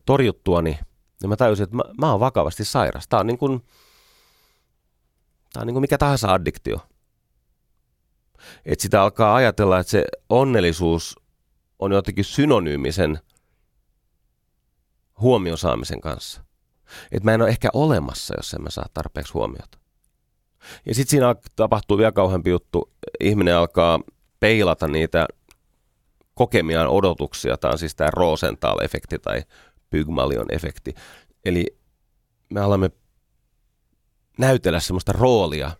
Speaker 3: torjuttuani, niin mä tajusin, että mä, mä oon vakavasti sairas. Tää on niin kuin, tää on niin kuin mikä tahansa addiktio. Että sitä alkaa ajatella, että se onnellisuus on jotenkin synonyymisen huomioon saamisen kanssa. Että mä en ole ehkä olemassa, jos en mä saa tarpeeksi huomiota. Ja sitten siinä tapahtuu vielä kauheampi juttu. Ihminen alkaa peilata niitä kokemiaan odotuksia. Tämä on siis tämä Rosenthal-efekti tai Pygmalion-efekti. Eli me alamme näytellä semmoista roolia,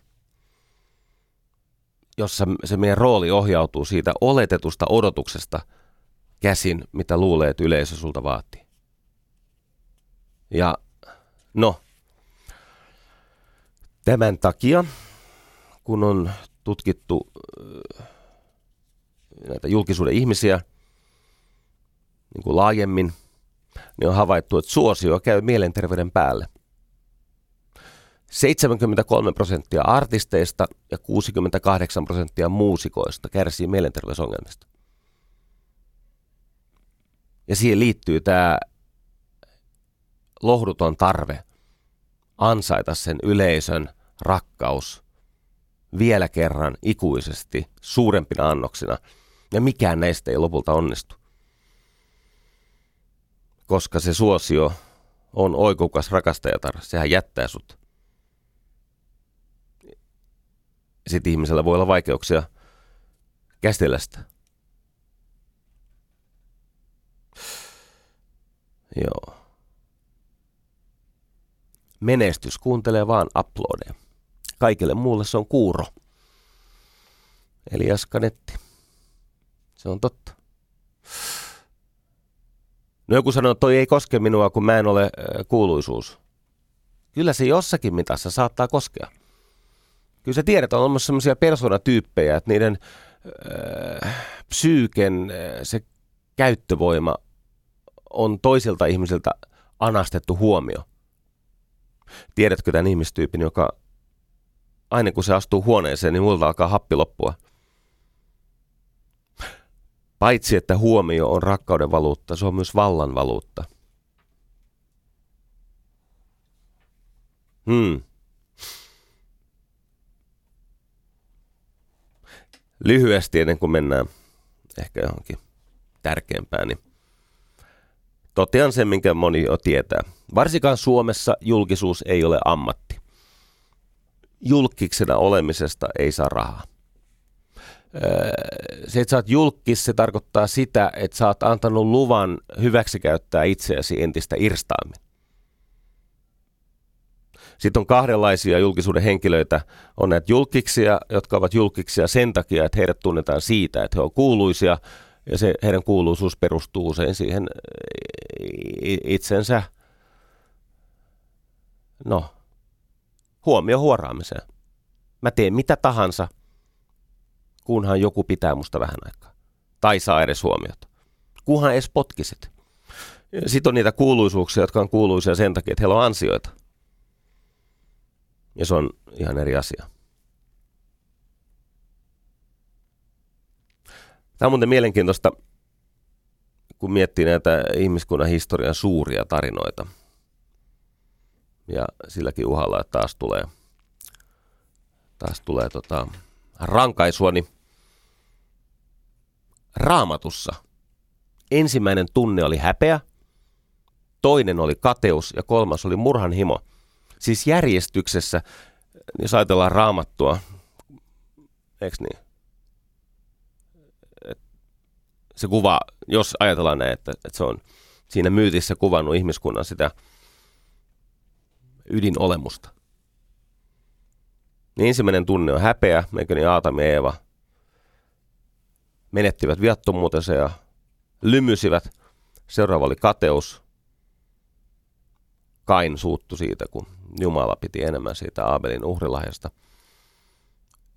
Speaker 3: jossa se meidän rooli ohjautuu siitä oletetusta odotuksesta käsin, mitä luulee, että yleisö sulta vaatii. Ja no, tämän takia, kun on tutkittu näitä julkisuuden ihmisiä niin kuin laajemmin, niin on havaittu, että suosio käy mielenterveyden päälle. 73 prosenttia artisteista ja 68 prosenttia muusikoista kärsii mielenterveysongelmista. Ja siihen liittyy tämä lohduton tarve ansaita sen yleisön rakkaus vielä kerran ikuisesti suurempina annoksina. Ja mikään näistä ei lopulta onnistu. Koska se suosio on oikukas rakastajatar, sehän jättää sut. Sitten ihmisellä voi olla vaikeuksia käsitellä sitä. Joo. Menestys kuuntelee vaan uploadeja. Kaikille muulle se on kuuro. Eli Jaskanetti. Se on totta. No joku sanoo, että toi ei koske minua, kun mä en ole äh, kuuluisuus. Kyllä se jossakin mitassa saattaa koskea. Kyllä sä tiedät, on olemassa sellaisia persoonatyyppejä, että niiden äh, psyyken äh, se käyttövoima on toisilta ihmisiltä anastettu huomio. Tiedätkö tämän ihmistyypin, joka aina kun se astuu huoneeseen, niin multa alkaa happi loppua. Paitsi että huomio on rakkauden valuutta, se on myös vallan valuutta. Hmm. Lyhyesti ennen kuin mennään ehkä johonkin tärkeämpään, niin totean sen, minkä moni jo tietää. Varsinkaan Suomessa julkisuus ei ole ammatti. Julkiksena olemisesta ei saa rahaa. Se, että sä oot julkis, se tarkoittaa sitä, että sä oot antanut luvan hyväksikäyttää itseäsi entistä irstaammin. Sitten on kahdenlaisia julkisuuden henkilöitä. On näitä julkiksia, jotka ovat julkiksia sen takia, että heidät tunnetaan siitä, että he ovat kuuluisia, ja se, heidän kuuluisuus perustuu usein siihen itsensä no, huomio huoraamiseen. Mä teen mitä tahansa, kunhan joku pitää musta vähän aikaa. Tai saa edes huomiota. Kunhan edes potkisit. Sitten on niitä kuuluisuuksia, jotka on kuuluisia sen takia, että heillä on ansioita. Ja se on ihan eri asia. Tämä on muuten mielenkiintoista, kun miettii näitä ihmiskunnan historian suuria tarinoita – ja silläkin uhalla, että taas tulee, taas tulee tota, rankaisua, niin raamatussa ensimmäinen tunne oli häpeä, toinen oli kateus ja kolmas oli murhanhimo. Siis järjestyksessä, jos ajatellaan raamattua, eikö niin? Se kuva, jos ajatellaan näin, että, että se on siinä myytissä kuvannut ihmiskunnan sitä ydinolemusta. Niin ensimmäinen tunne on häpeä, niin Aatami ja Eeva menettivät viattomuutensa ja lymysivät. Seuraava oli kateus. Kain suuttu siitä, kun Jumala piti enemmän siitä Aabelin uhrilahjasta.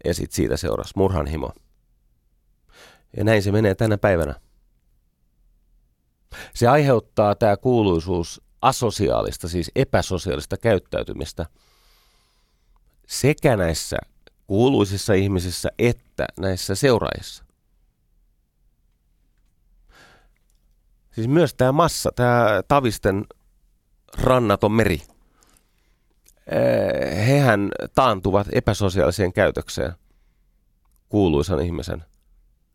Speaker 3: Ja sitten siitä seurasi murhanhimo. Ja näin se menee tänä päivänä. Se aiheuttaa tämä kuuluisuus asosiaalista, siis epäsosiaalista käyttäytymistä sekä näissä kuuluisissa ihmisissä että näissä seuraajissa. Siis myös tämä massa, tämä Tavisten rannaton meri, hehän taantuvat epäsosiaaliseen käytökseen kuuluisan ihmisen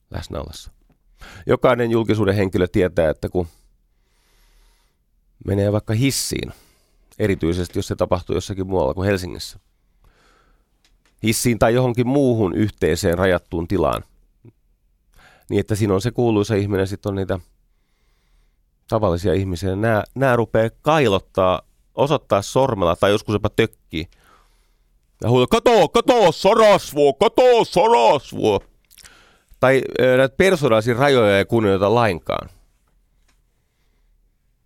Speaker 3: läsnäolossa. Jokainen julkisuuden henkilö tietää, että kun menee vaikka hissiin, erityisesti jos se tapahtuu jossakin muualla kuin Helsingissä, hissiin tai johonkin muuhun yhteiseen rajattuun tilaan, niin että siinä on se kuuluisa ihminen, sitten on niitä tavallisia ihmisiä. Nämä, nämä rupeaa kailottaa, osoittaa sormella tai joskus jopa tökkii. Ja huutaa, kato, kato, sorasvuo, kato, sorasvuo. Tai näitä persoonallisia rajoja ei kunnioita lainkaan.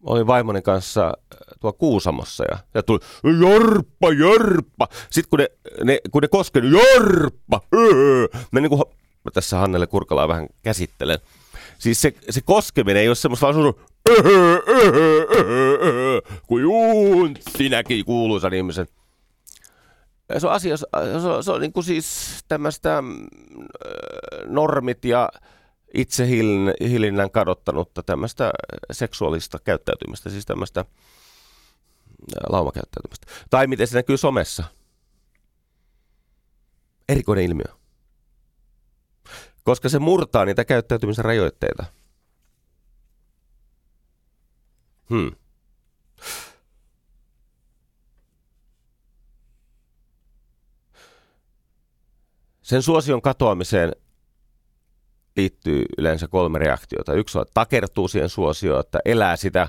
Speaker 3: Olin vaimoni kanssa tuo Kuusamossa ja, ja tuli, jorppa, jorppa. Sitten kun ne, ne, kun ne koskee, jorppa, öö. Mä niin kuin, mä tässä Hannelle Kurkalaa vähän käsittelen. Siis se, se koskeminen ei ole semmoista vaan kun juun, sinäkin kuuluisan ihmisen. Se on asia, se on, se on niin kuin siis tämmöistä normit ja itsehilinnän kadottanutta tämmöistä seksuaalista käyttäytymistä, siis tämmöistä laumakäyttäytymistä. Tai miten se näkyy somessa. Erikoinen ilmiö. Koska se murtaa niitä käyttäytymisen rajoitteita. Hmm. Sen suosion katoamiseen liittyy yleensä kolme reaktiota. Yksi on, että takertuu siihen suosioon, että elää sitä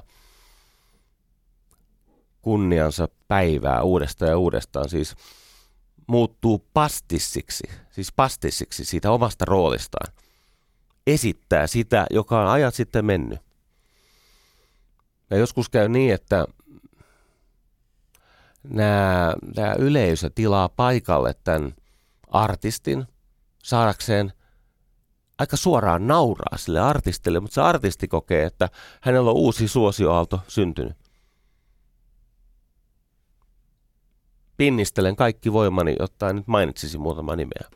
Speaker 3: kunniansa päivää uudestaan ja uudestaan. Siis muuttuu pastissiksi, siis pastissiksi siitä omasta roolistaan. Esittää sitä, joka on ajat sitten mennyt. Ja joskus käy niin, että nämä, tämä yleisö tilaa paikalle tämän artistin saadakseen aika suoraan nauraa sille artistille, mutta se artisti kokee, että hänellä on uusi suosioaalto syntynyt. Pinnistelen kaikki voimani, jotta nyt mainitsisi muutama nimeä.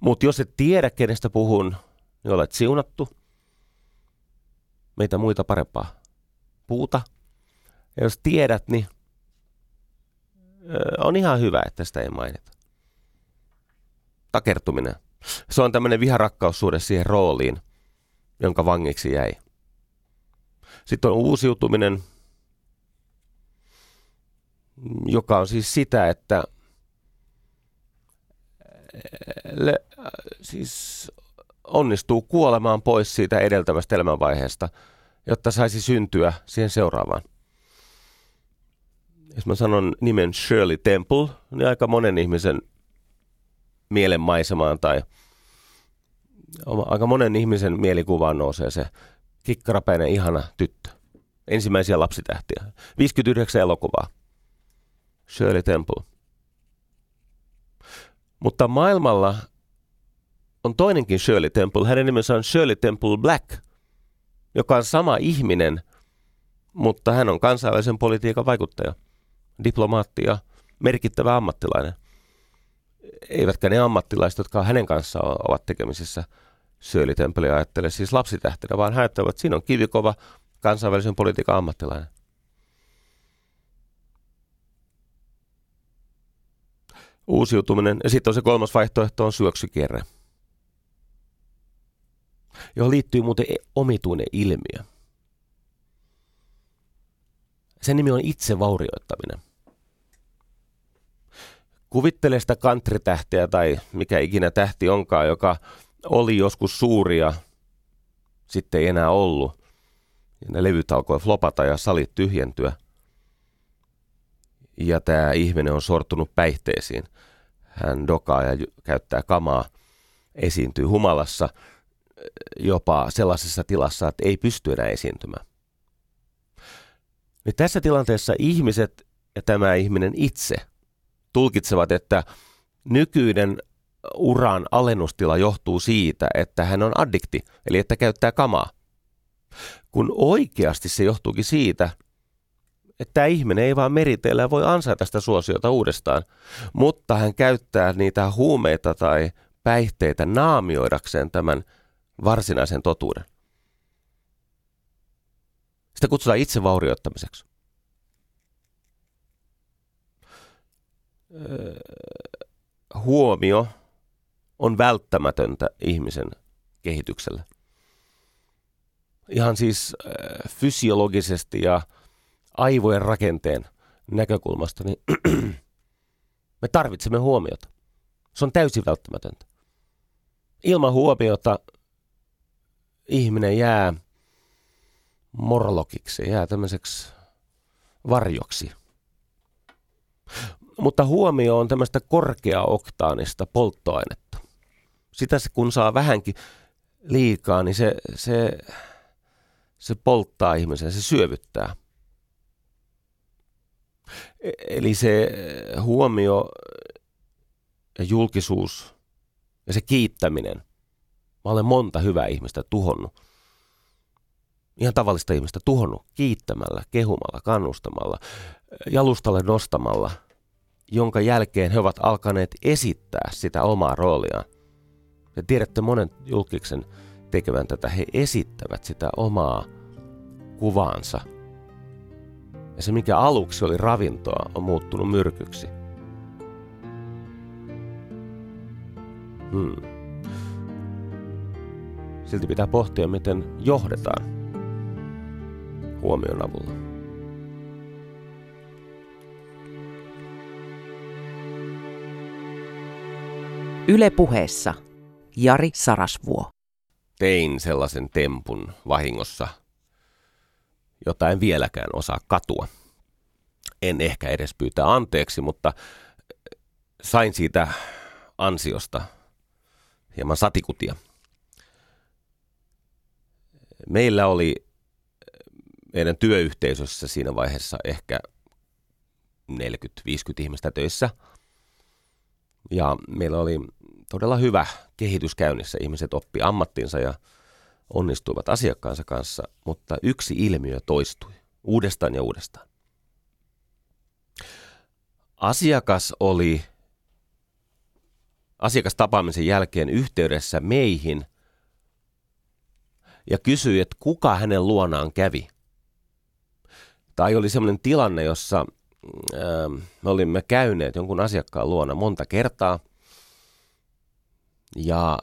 Speaker 3: Mutta jos et tiedä, kenestä puhun, niin olet siunattu. Meitä muita parempaa puuta. Ja jos tiedät, niin on ihan hyvä, että sitä ei mainita. Takertuminen. Se on tämmöinen viharakkaussuhde siihen rooliin, jonka vangiksi jäi. Sitten on uusiutuminen, joka on siis sitä, että le, siis onnistuu kuolemaan pois siitä edeltävästä elämänvaiheesta, jotta saisi syntyä siihen seuraavaan jos mä sanon nimen Shirley Temple, niin aika monen ihmisen mielenmaisemaan tai aika monen ihmisen mielikuvaan nousee se kikkarapäinen ihana tyttö. Ensimmäisiä lapsitähtiä. 59 elokuvaa. Shirley Temple. Mutta maailmalla on toinenkin Shirley Temple. Hänen nimensä on Shirley Temple Black, joka on sama ihminen, mutta hän on kansainvälisen politiikan vaikuttaja – diplomaatti ja merkittävä ammattilainen. Eivätkä ne ammattilaiset, jotka hänen kanssaan ovat tekemisissä Shirley Temple ajattele siis lapsitähtenä, vaan hän ajattelevat, että siinä on kivikova kansainvälisen politiikan ammattilainen. Uusiutuminen. Ja sitten on se kolmas vaihtoehto on syöksykierre, johon liittyy muuten e- omituinen ilmiö. Sen nimi on itsevaurioittaminen. Kuvittele sitä kantritähteä tai mikä ikinä tähti onkaan, joka oli joskus suuria, sitten ei enää ollut. Ja ne levyt alkoi flopata ja salit tyhjentyä. Ja tämä ihminen on sortunut päihteisiin. Hän dokaa ja käyttää kamaa, esiintyy humalassa, jopa sellaisessa tilassa, että ei pysty enää esiintymään. Niin tässä tilanteessa ihmiset ja tämä ihminen itse tulkitsevat, että nykyinen uran alennustila johtuu siitä, että hän on addikti, eli että käyttää kamaa. Kun oikeasti se johtuukin siitä, että tämä ihminen ei vaan meriteillä ja voi ansaita sitä suosiota uudestaan, mutta hän käyttää niitä huumeita tai päihteitä naamioidakseen tämän varsinaisen totuuden. Sitä kutsutaan itse vaurioittamiseksi. Huomio on välttämätöntä ihmisen kehitykselle. Ihan siis fysiologisesti ja aivojen rakenteen näkökulmasta, niin (clears throat) me tarvitsemme huomiota. Se on täysin välttämätöntä. Ilman huomiota ihminen jää morlokiksi, jää tämmöiseksi varjoksi. Mutta huomio on tämmöistä korkeaoktaanista polttoainetta. Sitä kun saa vähänkin liikaa, niin se, se, se polttaa ihmisen, se syövyttää. E, eli se huomio ja julkisuus ja se kiittäminen. Mä olen monta hyvää ihmistä tuhonnut. Ihan tavallista ihmistä tuhonnut kiittämällä, kehumalla, kannustamalla, jalustalle nostamalla, jonka jälkeen he ovat alkaneet esittää sitä omaa rooliaan. Ja tiedätte monen julkiksen tekevän tätä. He esittävät sitä omaa kuvaansa. Ja se, mikä aluksi oli ravintoa, on muuttunut myrkyksi. Hmm. Silti pitää pohtia, miten johdetaan huomion avulla.
Speaker 2: Yle puheessa Jari Sarasvuo.
Speaker 3: Tein sellaisen tempun vahingossa, jota en vieläkään osaa katua. En ehkä edes pyytää anteeksi, mutta sain siitä ansiosta hieman satikutia. Meillä oli meidän työyhteisössä siinä vaiheessa ehkä 40-50 ihmistä töissä. Ja meillä oli todella hyvä kehitys käynnissä. Ihmiset oppi ammattinsa ja onnistuivat asiakkaansa kanssa, mutta yksi ilmiö toistui uudestaan ja uudestaan. Asiakas oli asiakastapaamisen jälkeen yhteydessä meihin ja kysyi, että kuka hänen luonaan kävi. Tai oli sellainen tilanne, jossa ää, me olimme käyneet jonkun asiakkaan luona monta kertaa ja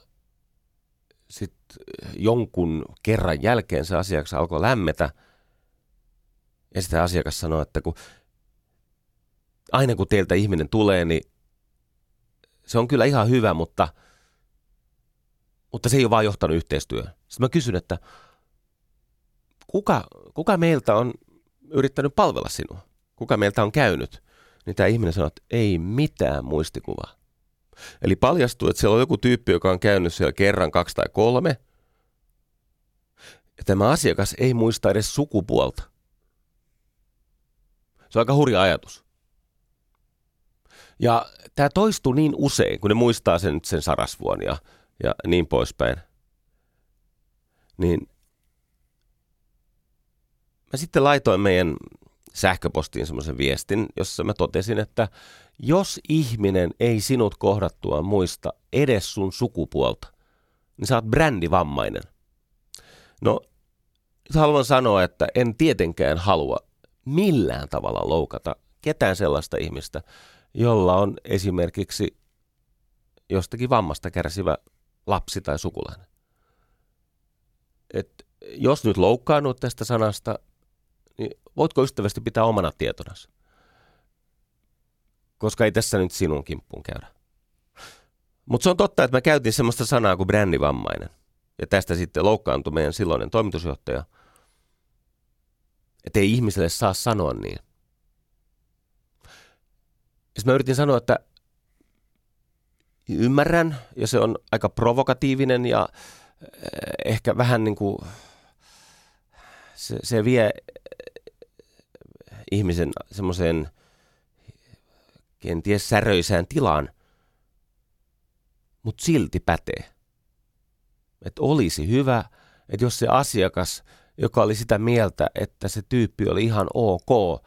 Speaker 3: sitten jonkun kerran jälkeen se asiakas alkoi lämmetä ja sitten asiakas sanoi, että kun aina kun teiltä ihminen tulee, niin se on kyllä ihan hyvä, mutta, mutta se ei ole vaan johtanut yhteistyöhön. Sitten mä kysyn, että kuka, kuka meiltä on yrittänyt palvella sinua? Kuka meiltä on käynyt? Niin tämä ihminen sanoo, että ei mitään muistikuvaa. Eli paljastuu, että siellä on joku tyyppi, joka on käynyt siellä kerran, kaksi tai kolme. Ja tämä asiakas ei muista edes sukupuolta. Se on aika hurja ajatus. Ja tämä toistuu niin usein, kun ne muistaa sen, sen sarasvuon ja, ja niin poispäin. Niin mä sitten laitoin meidän sähköpostiin semmoisen viestin, jossa mä totesin, että jos ihminen ei sinut kohdattua muista edes sun sukupuolta, niin sä oot brändivammainen. No, haluan sanoa, että en tietenkään halua millään tavalla loukata ketään sellaista ihmistä, jolla on esimerkiksi jostakin vammasta kärsivä lapsi tai sukulainen. Et jos nyt loukkaannut tästä sanasta, niin voitko ystävästi pitää omana tietonasi? Koska ei tässä nyt sinun kimppuun käydä. Mutta se on totta, että mä käytin semmoista sanaa kuin brändivammainen. Ja tästä sitten loukkaantui meidän silloinen toimitusjohtaja. Että ei ihmiselle saa sanoa niin. Sitten mä yritin sanoa, että ymmärrän, ja se on aika provokatiivinen ja eh, ehkä vähän niin kuin se, se vie ihmisen semmoiseen kenties säröisään tilaan, mutta silti pätee. Että olisi hyvä, että jos se asiakas, joka oli sitä mieltä, että se tyyppi oli ihan ok,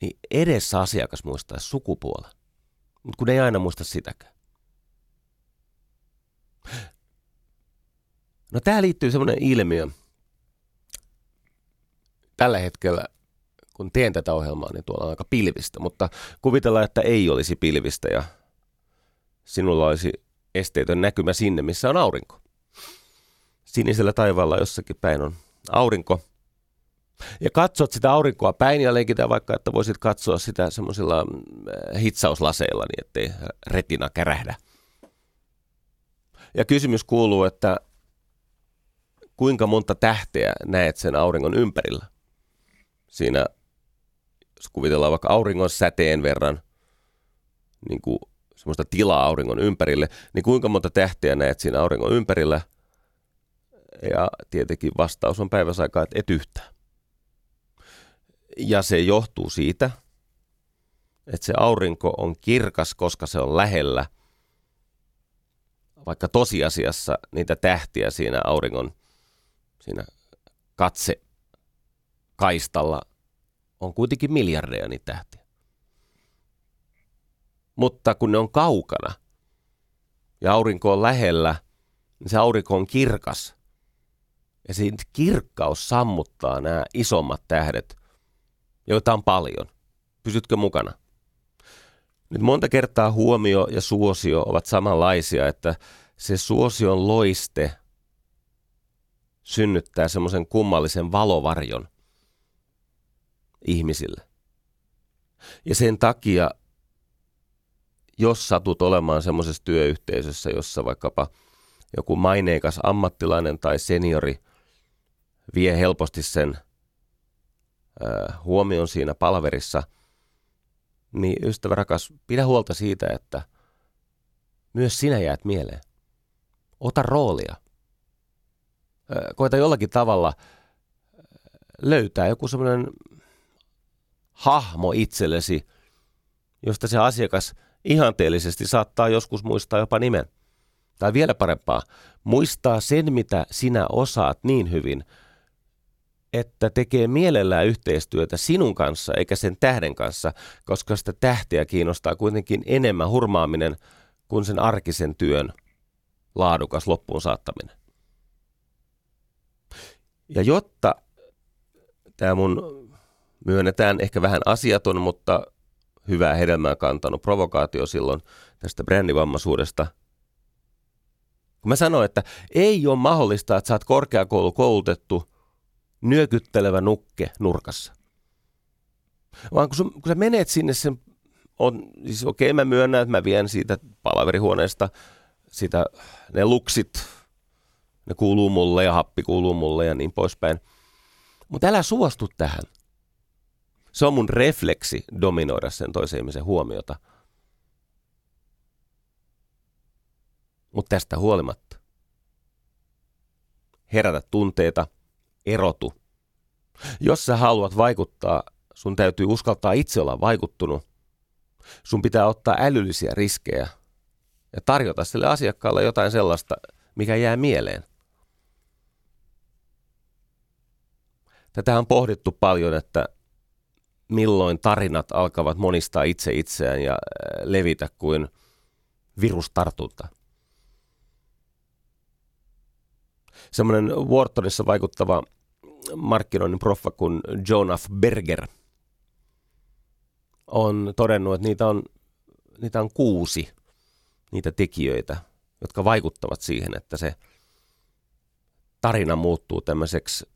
Speaker 3: niin edessä asiakas muistaisi sukupuolen. Mutta kun ei aina muista sitäkään. No tämä liittyy semmoinen ilmiö. Tällä hetkellä, kun teen tätä ohjelmaa, niin tuolla on aika pilvistä, mutta kuvitellaan, että ei olisi pilvistä ja sinulla olisi esteetön näkymä sinne, missä on aurinko. Sinisellä taivaalla jossakin päin on aurinko. Ja katsot sitä aurinkoa päin ja leikitään vaikka, että voisit katsoa sitä semmoisilla mm, hitsauslaseilla, niin ettei retina kärähdä. Ja kysymys kuuluu, että kuinka monta tähteä näet sen auringon ympärillä? Siinä, jos kuvitellaan vaikka auringon säteen verran niin kuin semmoista tilaa auringon ympärille, niin kuinka monta tähteä näet siinä auringon ympärillä? Ja tietenkin vastaus on päiväsaikaa, että et yhtään. Ja se johtuu siitä, että se aurinko on kirkas, koska se on lähellä, vaikka tosiasiassa niitä tähtiä siinä auringon siinä katse kaistalla on kuitenkin miljardeja niitä tähtiä. Mutta kun ne on kaukana ja aurinko on lähellä, niin se aurinko on kirkas. Ja siinä kirkkaus sammuttaa nämä isommat tähdet, joita on paljon. Pysytkö mukana? Nyt monta kertaa huomio ja suosio ovat samanlaisia, että se suosion loiste synnyttää semmoisen kummallisen valovarjon ihmisille. Ja sen takia, jos satut olemaan semmoisessa työyhteisössä, jossa vaikkapa joku maineikas ammattilainen tai seniori vie helposti sen huomion siinä palverissa, niin ystävä rakas, pidä huolta siitä, että myös sinä jäät mieleen. Ota roolia koita jollakin tavalla löytää joku semmoinen hahmo itsellesi, josta se asiakas ihanteellisesti saattaa joskus muistaa jopa nimen. Tai vielä parempaa, muistaa sen, mitä sinä osaat niin hyvin, että tekee mielellään yhteistyötä sinun kanssa eikä sen tähden kanssa, koska sitä tähtiä kiinnostaa kuitenkin enemmän hurmaaminen kuin sen arkisen työn laadukas loppuun saattaminen. Ja jotta tämä mun myönnetään ehkä vähän asiaton, mutta hyvää hedelmää kantanut provokaatio silloin tästä brändivammaisuudesta. Kun mä sanoin, että ei ole mahdollista, että sä oot korkeakoulukoulutettu nyökyttelevä nukke nurkassa. Vaan kun, sun, kun sä menet sinne sen, on, siis okei okay, mä myönnän, että mä vien siitä palaverihuoneesta sitä, ne luksit, ne kuuluu mulle ja happi kuuluu mulle ja niin poispäin. Mutta älä suostu tähän. Se on mun refleksi dominoida sen toisen ihmisen huomiota. Mutta tästä huolimatta. Herätä tunteita, erotu. Jos sä haluat vaikuttaa, sun täytyy uskaltaa itse olla vaikuttunut. Sun pitää ottaa älyllisiä riskejä ja tarjota sille asiakkaalle jotain sellaista, mikä jää mieleen. Tätä on pohdittu paljon, että milloin tarinat alkavat monistaa itse itseään ja äh, levitä kuin virustartunta. Semmoinen Whartonissa vaikuttava markkinoinnin proffa kuin Jonah Berger on todennut, että niitä on, niitä on kuusi niitä tekijöitä, jotka vaikuttavat siihen, että se tarina muuttuu tämmöiseksi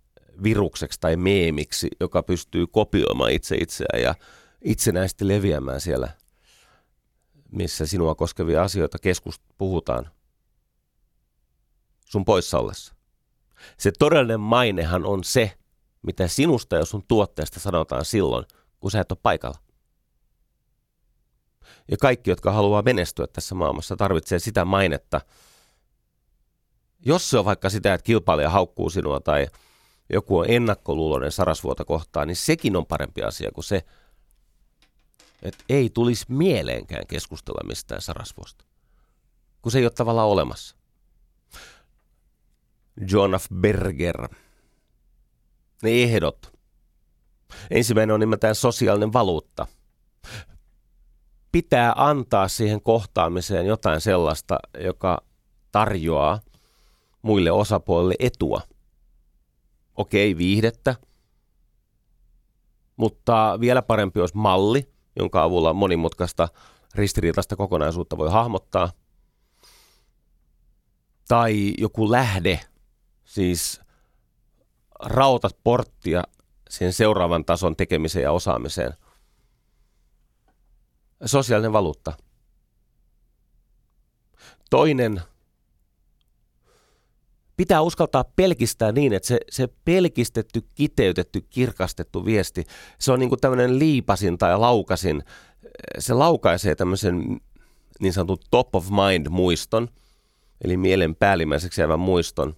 Speaker 3: virukseksi tai meemiksi, joka pystyy kopioimaan itse itseään ja itsenäisesti leviämään siellä, missä sinua koskevia asioita keskus puhutaan sun poissa ollessa. Se todellinen mainehan on se, mitä sinusta ja sun tuotteesta sanotaan silloin, kun sä et ole paikalla. Ja kaikki, jotka haluaa menestyä tässä maailmassa, tarvitsee sitä mainetta. Jos se on vaikka sitä, että kilpailija haukkuu sinua tai joku on ennakkoluuloinen sarasvuota kohtaan, niin sekin on parempi asia kuin se, että ei tulisi mieleenkään keskustella mistään sarasvuosta, kun se ei ole tavallaan olemassa. John F. Berger. Ne ehdot. Ensimmäinen on nimeltään sosiaalinen valuutta. Pitää antaa siihen kohtaamiseen jotain sellaista, joka tarjoaa muille osapuolille etua. Okei, viihdettä, mutta vielä parempi olisi malli, jonka avulla monimutkaista ristiriitaista kokonaisuutta voi hahmottaa. Tai joku lähde, siis rautat porttia sen seuraavan tason tekemiseen ja osaamiseen. Sosiaalinen valuutta. Toinen pitää uskaltaa pelkistää niin, että se, se pelkistetty, kiteytetty, kirkastettu viesti, se on niin kuin tämmöinen liipasin tai laukasin. Se laukaisee tämmöisen niin sanotun top of mind muiston, eli mielen päällimmäiseksi jäävän muiston.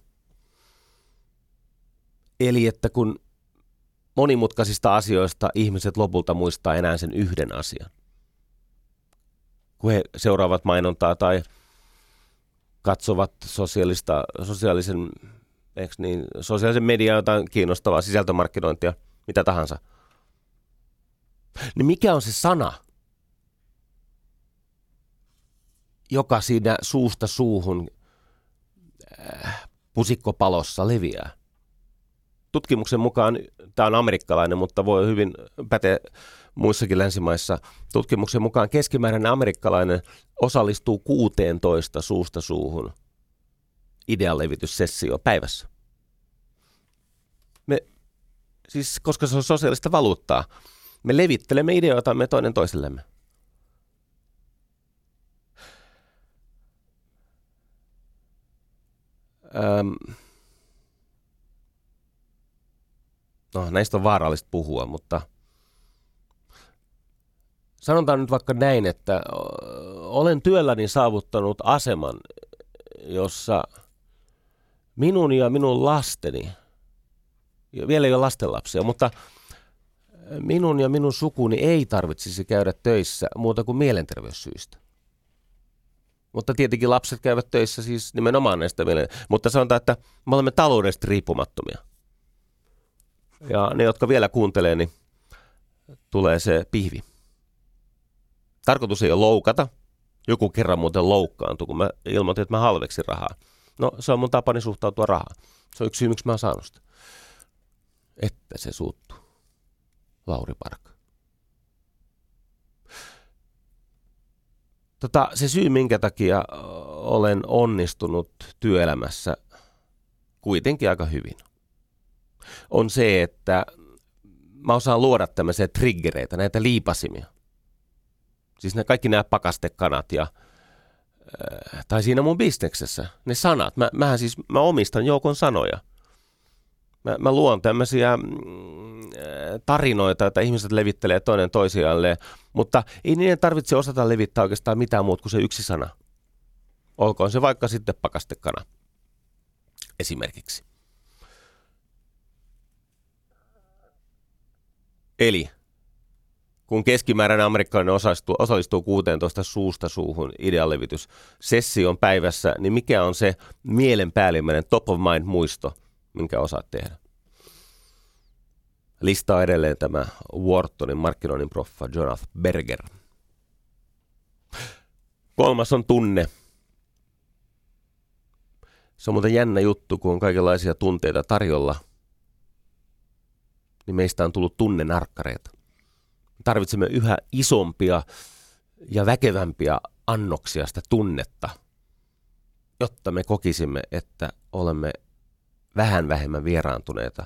Speaker 3: Eli että kun monimutkaisista asioista ihmiset lopulta muistaa enää sen yhden asian. Kun he seuraavat mainontaa tai katsovat sosiaalista, sosiaalisen, niin, sosiaalisen median jotain kiinnostavaa sisältömarkkinointia, mitä tahansa. Niin mikä on se sana, joka siinä suusta suuhun äh, pusikkopalossa leviää? Tutkimuksen mukaan, tämä on amerikkalainen, mutta voi hyvin päteä muissakin länsimaissa. Tutkimuksen mukaan keskimääräinen amerikkalainen osallistuu 16 suusta suuhun idealevityssessio päivässä. Me, siis koska se on sosiaalista valuuttaa, me levittelemme ideoitamme toinen toisellemme. Öm, no, näistä on vaarallista puhua, mutta sanotaan nyt vaikka näin, että olen työlläni saavuttanut aseman, jossa minun ja minun lasteni, vielä ei ole lastenlapsia, mutta minun ja minun sukuni ei tarvitsisi käydä töissä muuta kuin mielenterveyssyistä. Mutta tietenkin lapset käyvät töissä siis nimenomaan näistä mielen... Mutta sanotaan, että me olemme taloudellisesti riippumattomia. Ja ne, jotka vielä kuuntelee, niin tulee se pihvi. Tarkoitus ei ole loukata. Joku kerran muuten loukkaantui, kun mä ilmoitin, että mä halveksin rahaa. No, se on mun tapani suhtautua rahaan. Se on yksi syy, miksi mä oon saanut sitä. Että se suuttuu. Lauri Park. Tota, se syy, minkä takia olen onnistunut työelämässä kuitenkin aika hyvin, on se, että mä osaan luoda tämmöisiä triggereitä, näitä liipasimia – Siis ne kaikki nämä pakastekanat ja äh, tai siinä mun bisneksessä, ne sanat. Mä, mähän siis, mä omistan joukon sanoja. Mä, mä luon tämmöisiä mm, äh, tarinoita, että ihmiset levittelee toinen toisialle, mutta ei niiden tarvitse osata levittää oikeastaan mitään muuta kuin se yksi sana. Olkoon se vaikka sitten pakastekana esimerkiksi. Eli kun keskimääräinen amerikkalainen osallistuu, osallistuu 16 suusta suuhun idealevitys päivässä, niin mikä on se mielen päällimmäinen top of mind muisto, minkä osaat tehdä? Listaa edelleen tämä Whartonin markkinoinnin proffa Jonathan Berger. Kolmas on tunne. Se on muuten jännä juttu, kun on kaikenlaisia tunteita tarjolla, niin meistä on tullut tunnenarkkareita tarvitsemme yhä isompia ja väkevämpiä annoksia sitä tunnetta, jotta me kokisimme, että olemme vähän vähemmän vieraantuneita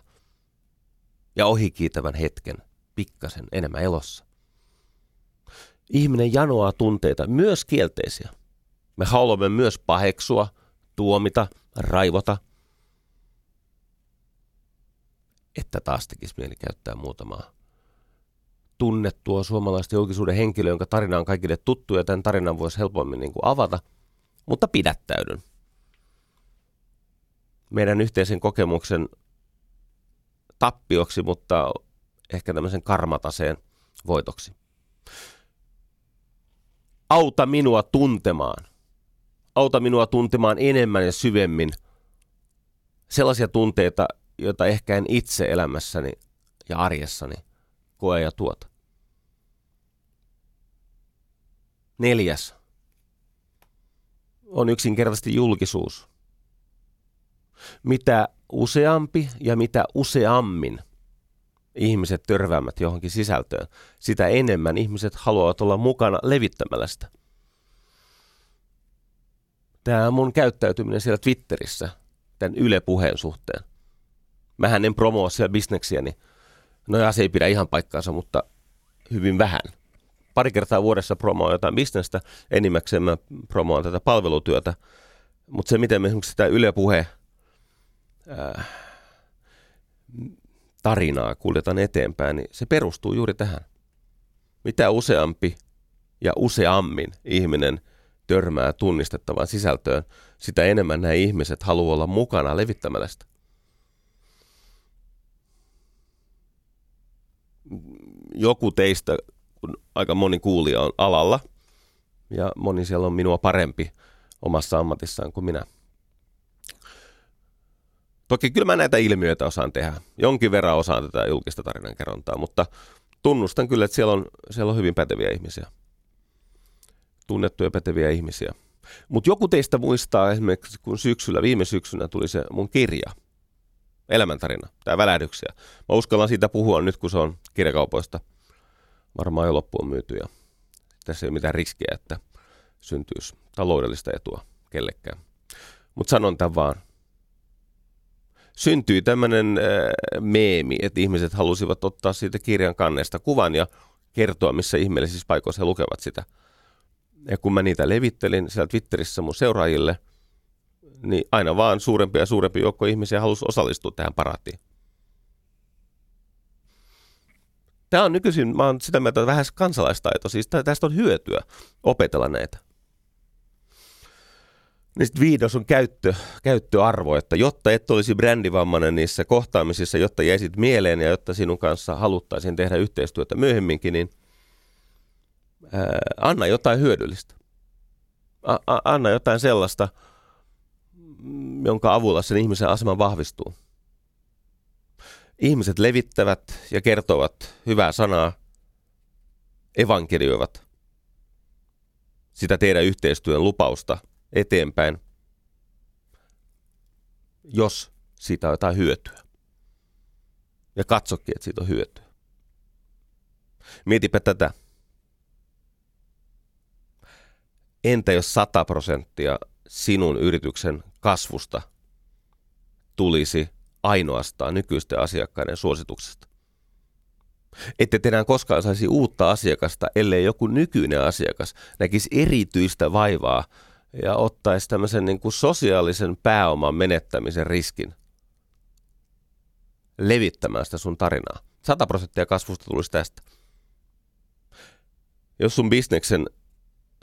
Speaker 3: ja ohikiitävän hetken pikkasen enemmän elossa. Ihminen janoaa tunteita, myös kielteisiä. Me haluamme myös paheksua, tuomita, raivota, että taas tekisi mieli käyttää muutamaa tunnettua suomalaista julkisuuden henkilöä, jonka tarina on kaikille tuttu ja tämän tarinan voisi helpommin niin kuin avata, mutta pidättäydyn. Meidän yhteisen kokemuksen tappioksi, mutta ehkä tämmöisen karmataseen voitoksi. Auta minua tuntemaan. Auta minua tuntemaan enemmän ja syvemmin sellaisia tunteita, joita ehkä en itse elämässäni ja arjessani koe ja tuota. Neljäs on yksinkertaisesti julkisuus. Mitä useampi ja mitä useammin ihmiset törväämät johonkin sisältöön, sitä enemmän ihmiset haluavat olla mukana levittämällä sitä. Tämä mun käyttäytyminen siellä Twitterissä tämän Yle puheen suhteen. Mähän en promoa siellä bisneksiä, niin no se ei pidä ihan paikkaansa, mutta hyvin vähän. Pari kertaa vuodessa promoa jotain bisnestä, enimmäkseen mä promoan tätä palvelutyötä, mutta se miten me esimerkiksi sitä Yle puhe äh, tarinaa kuljetaan eteenpäin, niin se perustuu juuri tähän. Mitä useampi ja useammin ihminen törmää tunnistettavaan sisältöön, sitä enemmän nämä ihmiset haluaa olla mukana levittämällä sitä. Joku teistä, kun aika moni kuulija on alalla, ja moni siellä on minua parempi omassa ammatissaan kuin minä – Toki kyllä mä näitä ilmiöitä osaan tehdä. Jonkin verran osaan tätä julkista tarinankerrontaa, mutta tunnustan kyllä, että siellä on, siellä on hyvin päteviä ihmisiä. Tunnettuja päteviä ihmisiä. Mutta joku teistä muistaa esimerkiksi, kun syksyllä, viime syksynä tuli se mun kirja, elämäntarina, tämä välähdyksiä. Mä uskallan siitä puhua nyt, kun se on kirjakaupoista varmaan jo loppuun myyty ja tässä ei ole mitään riskiä, että syntyisi taloudellista etua kellekään. Mutta sanon tämän vaan, syntyi tämmöinen äh, meemi, että ihmiset halusivat ottaa siitä kirjan kannesta kuvan ja kertoa, missä ihmeellisissä paikoissa he lukevat sitä. Ja kun mä niitä levittelin siellä Twitterissä mun seuraajille, niin aina vaan suurempi ja suurempi joukko ihmisiä halusi osallistua tähän paraattiin. Tämä on nykyisin, mä oon sitä mieltä vähän kansalaistaito, siis tästä on hyötyä opetella näitä niin sitten viidos on käyttö, käyttöarvo, että jotta et olisi brändivammainen niissä kohtaamisissa, jotta jäisit mieleen ja jotta sinun kanssa haluttaisiin tehdä yhteistyötä myöhemminkin, niin ää, anna jotain hyödyllistä. A, a, anna jotain sellaista, jonka avulla sen ihmisen asema vahvistuu. Ihmiset levittävät ja kertovat hyvää sanaa, evankelioivat sitä teidän yhteistyön lupausta – eteenpäin, jos siitä on jotain hyötyä. Ja katsokin, että siitä on hyötyä. Mietipä tätä. Entä jos 100 prosenttia sinun yrityksen kasvusta tulisi ainoastaan nykyisten asiakkaiden suosituksesta? Ette enää koskaan saisi uutta asiakasta, ellei joku nykyinen asiakas näkisi erityistä vaivaa ja ottaisi tämmöisen niin kuin sosiaalisen pääoman menettämisen riskin levittämään sitä sun tarinaa. 100 prosenttia kasvusta tulisi tästä. Jos sun bisneksen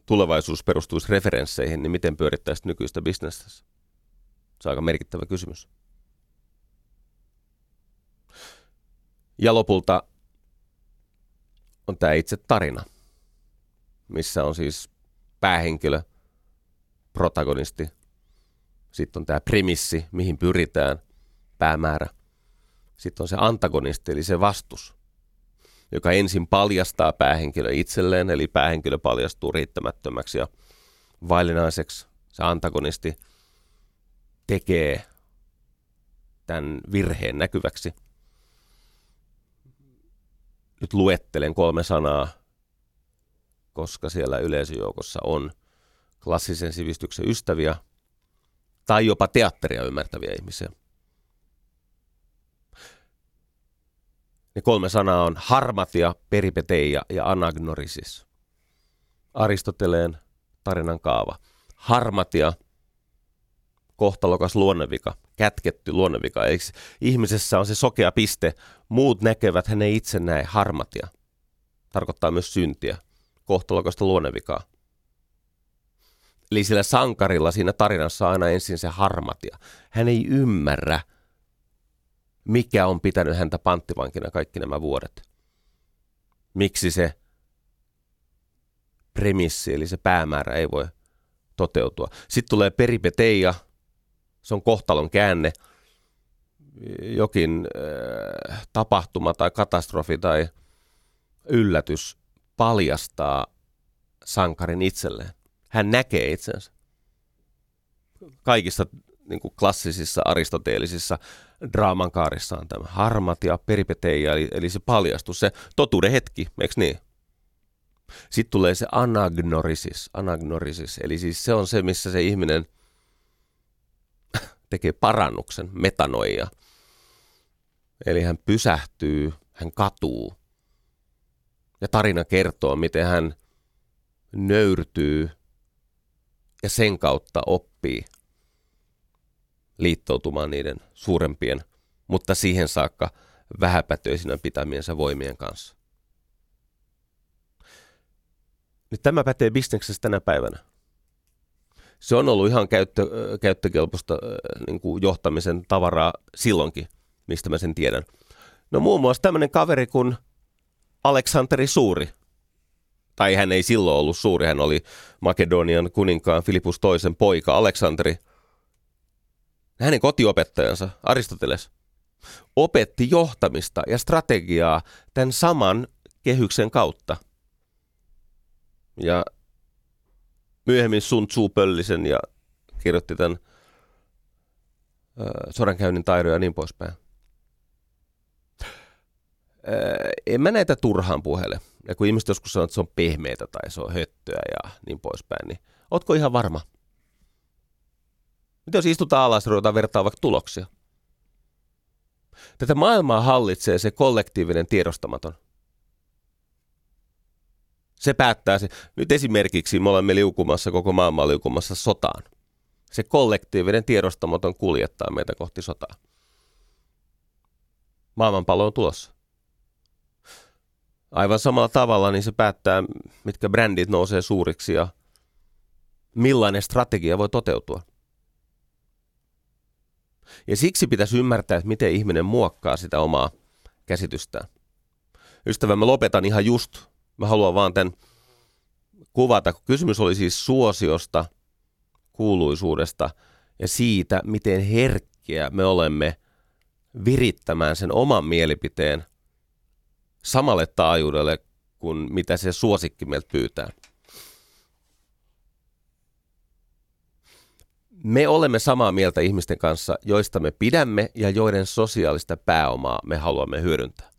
Speaker 3: tulevaisuus perustuisi referensseihin, niin miten pyörittäisit nykyistä bisnestä? Se on aika merkittävä kysymys. Ja lopulta on tämä itse tarina, missä on siis päähenkilö, protagonisti. Sitten on tämä premissi, mihin pyritään, päämäärä. Sitten on se antagonisti, eli se vastus, joka ensin paljastaa päähenkilö itselleen, eli päähenkilö paljastuu riittämättömäksi ja vaillinaiseksi. Se antagonisti tekee tämän virheen näkyväksi. Nyt luettelen kolme sanaa, koska siellä yleisöjoukossa on – klassisen sivistyksen ystäviä tai jopa teatteria ymmärtäviä ihmisiä. Ne kolme sanaa on harmatia, peripeteia ja anagnorisis. Aristoteleen tarinan kaava. Harmatia, kohtalokas luonnevika, kätketty luonnevika. Eikö ihmisessä on se sokea piste, muut näkevät, hän ei itse näe harmatia. Tarkoittaa myös syntiä, kohtalokasta luonnevikaa. Eli sillä sankarilla siinä tarinassa aina ensin se harmatia. Hän ei ymmärrä, mikä on pitänyt häntä panttivankina kaikki nämä vuodet. Miksi se premissi, eli se päämäärä ei voi toteutua. Sitten tulee peripeteia, se on kohtalon käänne, jokin äh, tapahtuma tai katastrofi tai yllätys paljastaa sankarin itselleen. Hän näkee itsensä. Kaikissa niin kuin klassisissa aristoteellisissa draaman kaarissa on tämä harmat ja peripeteia, eli, eli se paljastus, se totuuden hetki, eikö niin? Sitten tulee se anagnorisis, anagnorisis, eli siis se on se, missä se ihminen tekee parannuksen, metanoia. Eli hän pysähtyy, hän katuu. Ja tarina kertoo, miten hän nöyrtyy ja sen kautta oppii liittoutumaan niiden suurempien, mutta siihen saakka vähäpätöisinä pitämiensä voimien kanssa. Nyt tämä pätee bisneksessä tänä päivänä. Se on ollut ihan käyttö, käyttökelpoista niin kuin johtamisen tavaraa silloinkin, mistä mä sen tiedän. No muun muassa tämmöinen kaveri kuin Aleksanteri Suuri. Tai hän ei silloin ollut suuri, hän oli Makedonian kuninkaan Filipus toisen poika Aleksanteri. Hänen kotiopettajansa Aristoteles opetti johtamista ja strategiaa tämän saman kehyksen kautta – ja myöhemmin Sun Tzu pöllisen ja kirjoitti tämän äh, sodankäynnin taidoja ja niin poispäin. Äh, en mä näitä turhaan puhele. Ja kun ihmiset joskus sanoo, että se on pehmeitä tai se on höttöä ja niin poispäin, niin ootko ihan varma? Mitä jos istutaan alas ja ruvetaan vertaa vaikka tuloksia? Tätä maailmaa hallitsee se kollektiivinen tiedostamaton – se päättää se. Nyt esimerkiksi me olemme liukumassa, koko maailma liukumassa sotaan. Se kollektiivinen tiedostamaton kuljettaa meitä kohti sotaa. Maailmanpallo on tulossa. Aivan samalla tavalla niin se päättää, mitkä brändit nousee suuriksi ja millainen strategia voi toteutua. Ja siksi pitäisi ymmärtää, että miten ihminen muokkaa sitä omaa käsitystään. Ystävä, mä lopetan ihan just Mä haluan vaan tämän kuvata, kun kysymys oli siis suosiosta, kuuluisuudesta ja siitä, miten herkkiä me olemme virittämään sen oman mielipiteen samalle taajuudelle kuin mitä se suosikki meiltä pyytää. Me olemme samaa mieltä ihmisten kanssa, joista me pidämme ja joiden sosiaalista pääomaa me haluamme hyödyntää.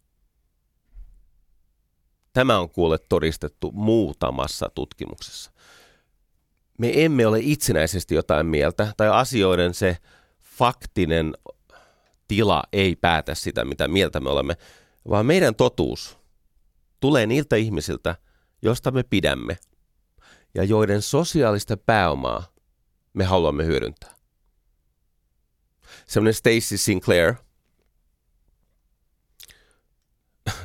Speaker 3: Tämä on kuule todistettu muutamassa tutkimuksessa. Me emme ole itsenäisesti jotain mieltä, tai asioiden se faktinen tila ei päätä sitä, mitä mieltä me olemme, vaan meidän totuus tulee niiltä ihmisiltä, josta me pidämme ja joiden sosiaalista pääomaa me haluamme hyödyntää. Sellainen Stacy Sinclair –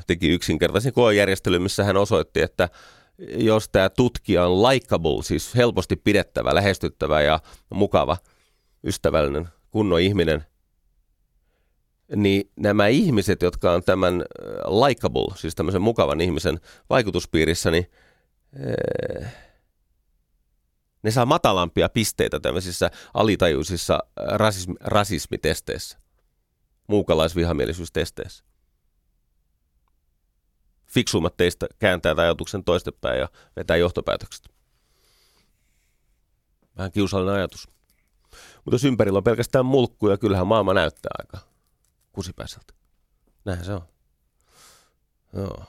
Speaker 3: teki yksinkertaisen koejärjestelyn, missä hän osoitti, että jos tämä tutkija on likable, siis helposti pidettävä, lähestyttävä ja mukava, ystävällinen, kunnon ihminen, niin nämä ihmiset, jotka on tämän äh, likable, siis tämmöisen mukavan ihmisen vaikutuspiirissä, niin äh, ne saa matalampia pisteitä tämmöisissä alitajuisissa rasismi, rasismitesteissä, muukalaisvihamielisyystesteissä fiksuimmat teistä kääntää tämän ajatuksen toistepäin ja vetää johtopäätökset. Vähän kiusallinen ajatus. Mutta jos ympärillä on pelkästään mulkkuja, kyllähän maailma näyttää aika kusipäiseltä. Näin se on. Joo.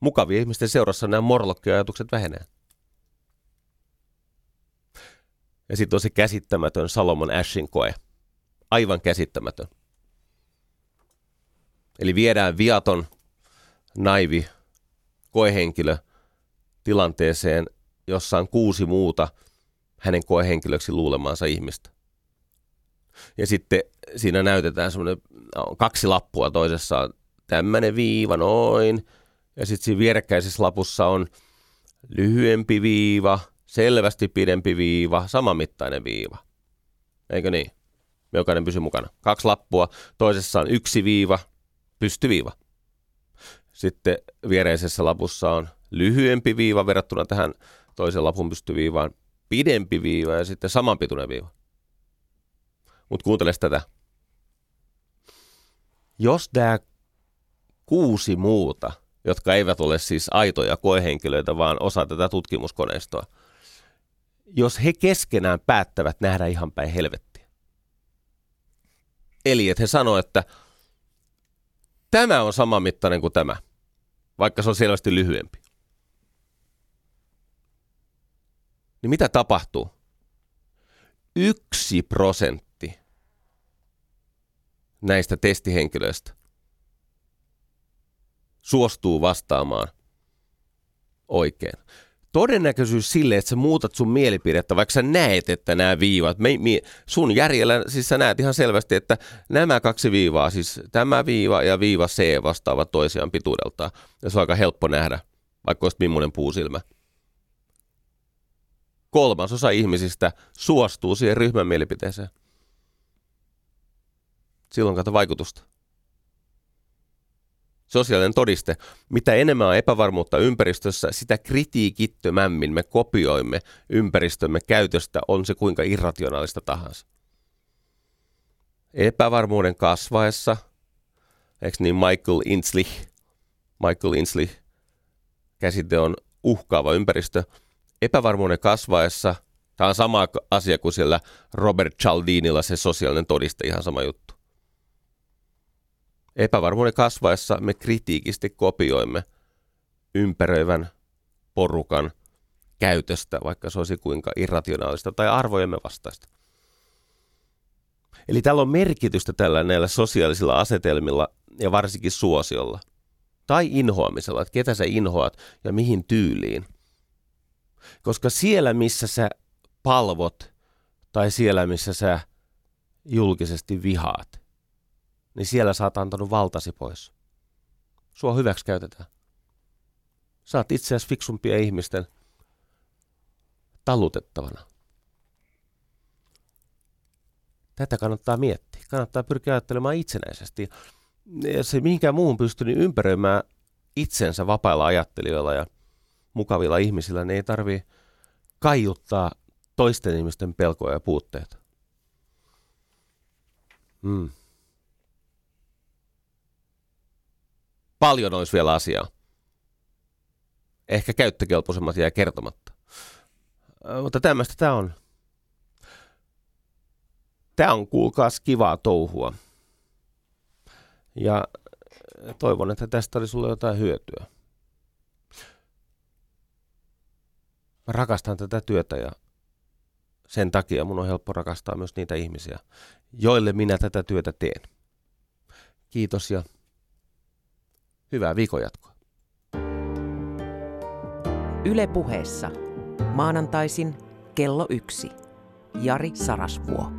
Speaker 3: Mukavia ihmisten seurassa nämä morlokki-ajatukset vähenee. Ja sitten on se käsittämätön Salomon Ashin koe. Aivan käsittämätön. Eli viedään viaton naivi koehenkilö tilanteeseen, jossa on kuusi muuta hänen koehenkilöksi luulemaansa ihmistä. Ja sitten siinä näytetään semmoinen kaksi lappua, toisessa on tämmöinen viiva, noin. Ja sitten siinä vierekkäisessä lapussa on lyhyempi viiva, selvästi pidempi viiva, samanmittainen viiva. Eikö niin? Jokainen pysyy mukana. Kaksi lappua, toisessa on yksi viiva, pystyviiva. Sitten viereisessä lapussa on lyhyempi viiva verrattuna tähän toisen lapun pystyviivaan, pidempi viiva ja sitten samanpituinen viiva. Mutta kuuntele tätä. Jos nämä kuusi muuta, jotka eivät ole siis aitoja koehenkilöitä, vaan osa tätä tutkimuskoneistoa, jos he keskenään päättävät nähdä ihan päin helvettiä. Eli että he sanoo, että tämä on sama mittainen kuin tämä, vaikka se on selvästi lyhyempi. Niin mitä tapahtuu? Yksi prosentti näistä testihenkilöistä suostuu vastaamaan oikein. Todennäköisyys sille, että sä muutat sun mielipidettä, vaikka sä näet, että nämä viivat, me, me, sun järjellä, siis sä näet ihan selvästi, että nämä kaksi viivaa, siis tämä viiva ja viiva C vastaavat toisiaan pituudeltaan. Ja se on aika helppo nähdä, vaikka olisi millainen puusilmä. Kolmasosa ihmisistä suostuu siihen ryhmän mielipiteeseen. Silloin kato vaikutusta sosiaalinen todiste. Mitä enemmän on epävarmuutta ympäristössä, sitä kritiikittömämmin me kopioimme ympäristömme käytöstä, on se kuinka irrationaalista tahansa. Epävarmuuden kasvaessa, eikö niin Michael Inslee, Michael Inslee, käsite on uhkaava ympäristö. Epävarmuuden kasvaessa, tämä on sama asia kuin siellä Robert Cialdinilla se sosiaalinen todiste, ihan sama juttu. Epävarmuuden kasvaessa me kritiikisti kopioimme ympäröivän porukan käytöstä, vaikka se olisi kuinka irrationaalista tai arvojemme vastaista. Eli tällä on merkitystä tällä näillä sosiaalisilla asetelmilla ja varsinkin suosiolla. Tai inhoamisella, että ketä sä inhoat ja mihin tyyliin. Koska siellä, missä sä palvot tai siellä, missä sä julkisesti vihaat, niin siellä oot antanut valtasi pois. Sua hyväksi käytetään. Oot itse asiassa fiksumpia ihmisten talutettavana. Tätä kannattaa miettiä. Kannattaa pyrkiä ajattelemaan itsenäisesti. Ja se mihinkään muuhun pystyy niin ympäröimään itsensä vapailla ajattelijoilla ja mukavilla ihmisillä, niin ei tarvi kaiuttaa toisten ihmisten pelkoja ja puutteita. Mm. Paljon olisi vielä asiaa. Ehkä käyttökelpoisemmat jää kertomatta. Mutta tämmöistä tämä on. Tämä on kuulkaas kivaa touhua. Ja toivon, että tästä oli sulle jotain hyötyä. Mä rakastan tätä työtä ja sen takia mun on helppo rakastaa myös niitä ihmisiä, joille minä tätä työtä teen. Kiitos ja Hyvää viikonjatkoa.
Speaker 2: Yle puheessa. Maanantaisin kello yksi. Jari Sarasvuo.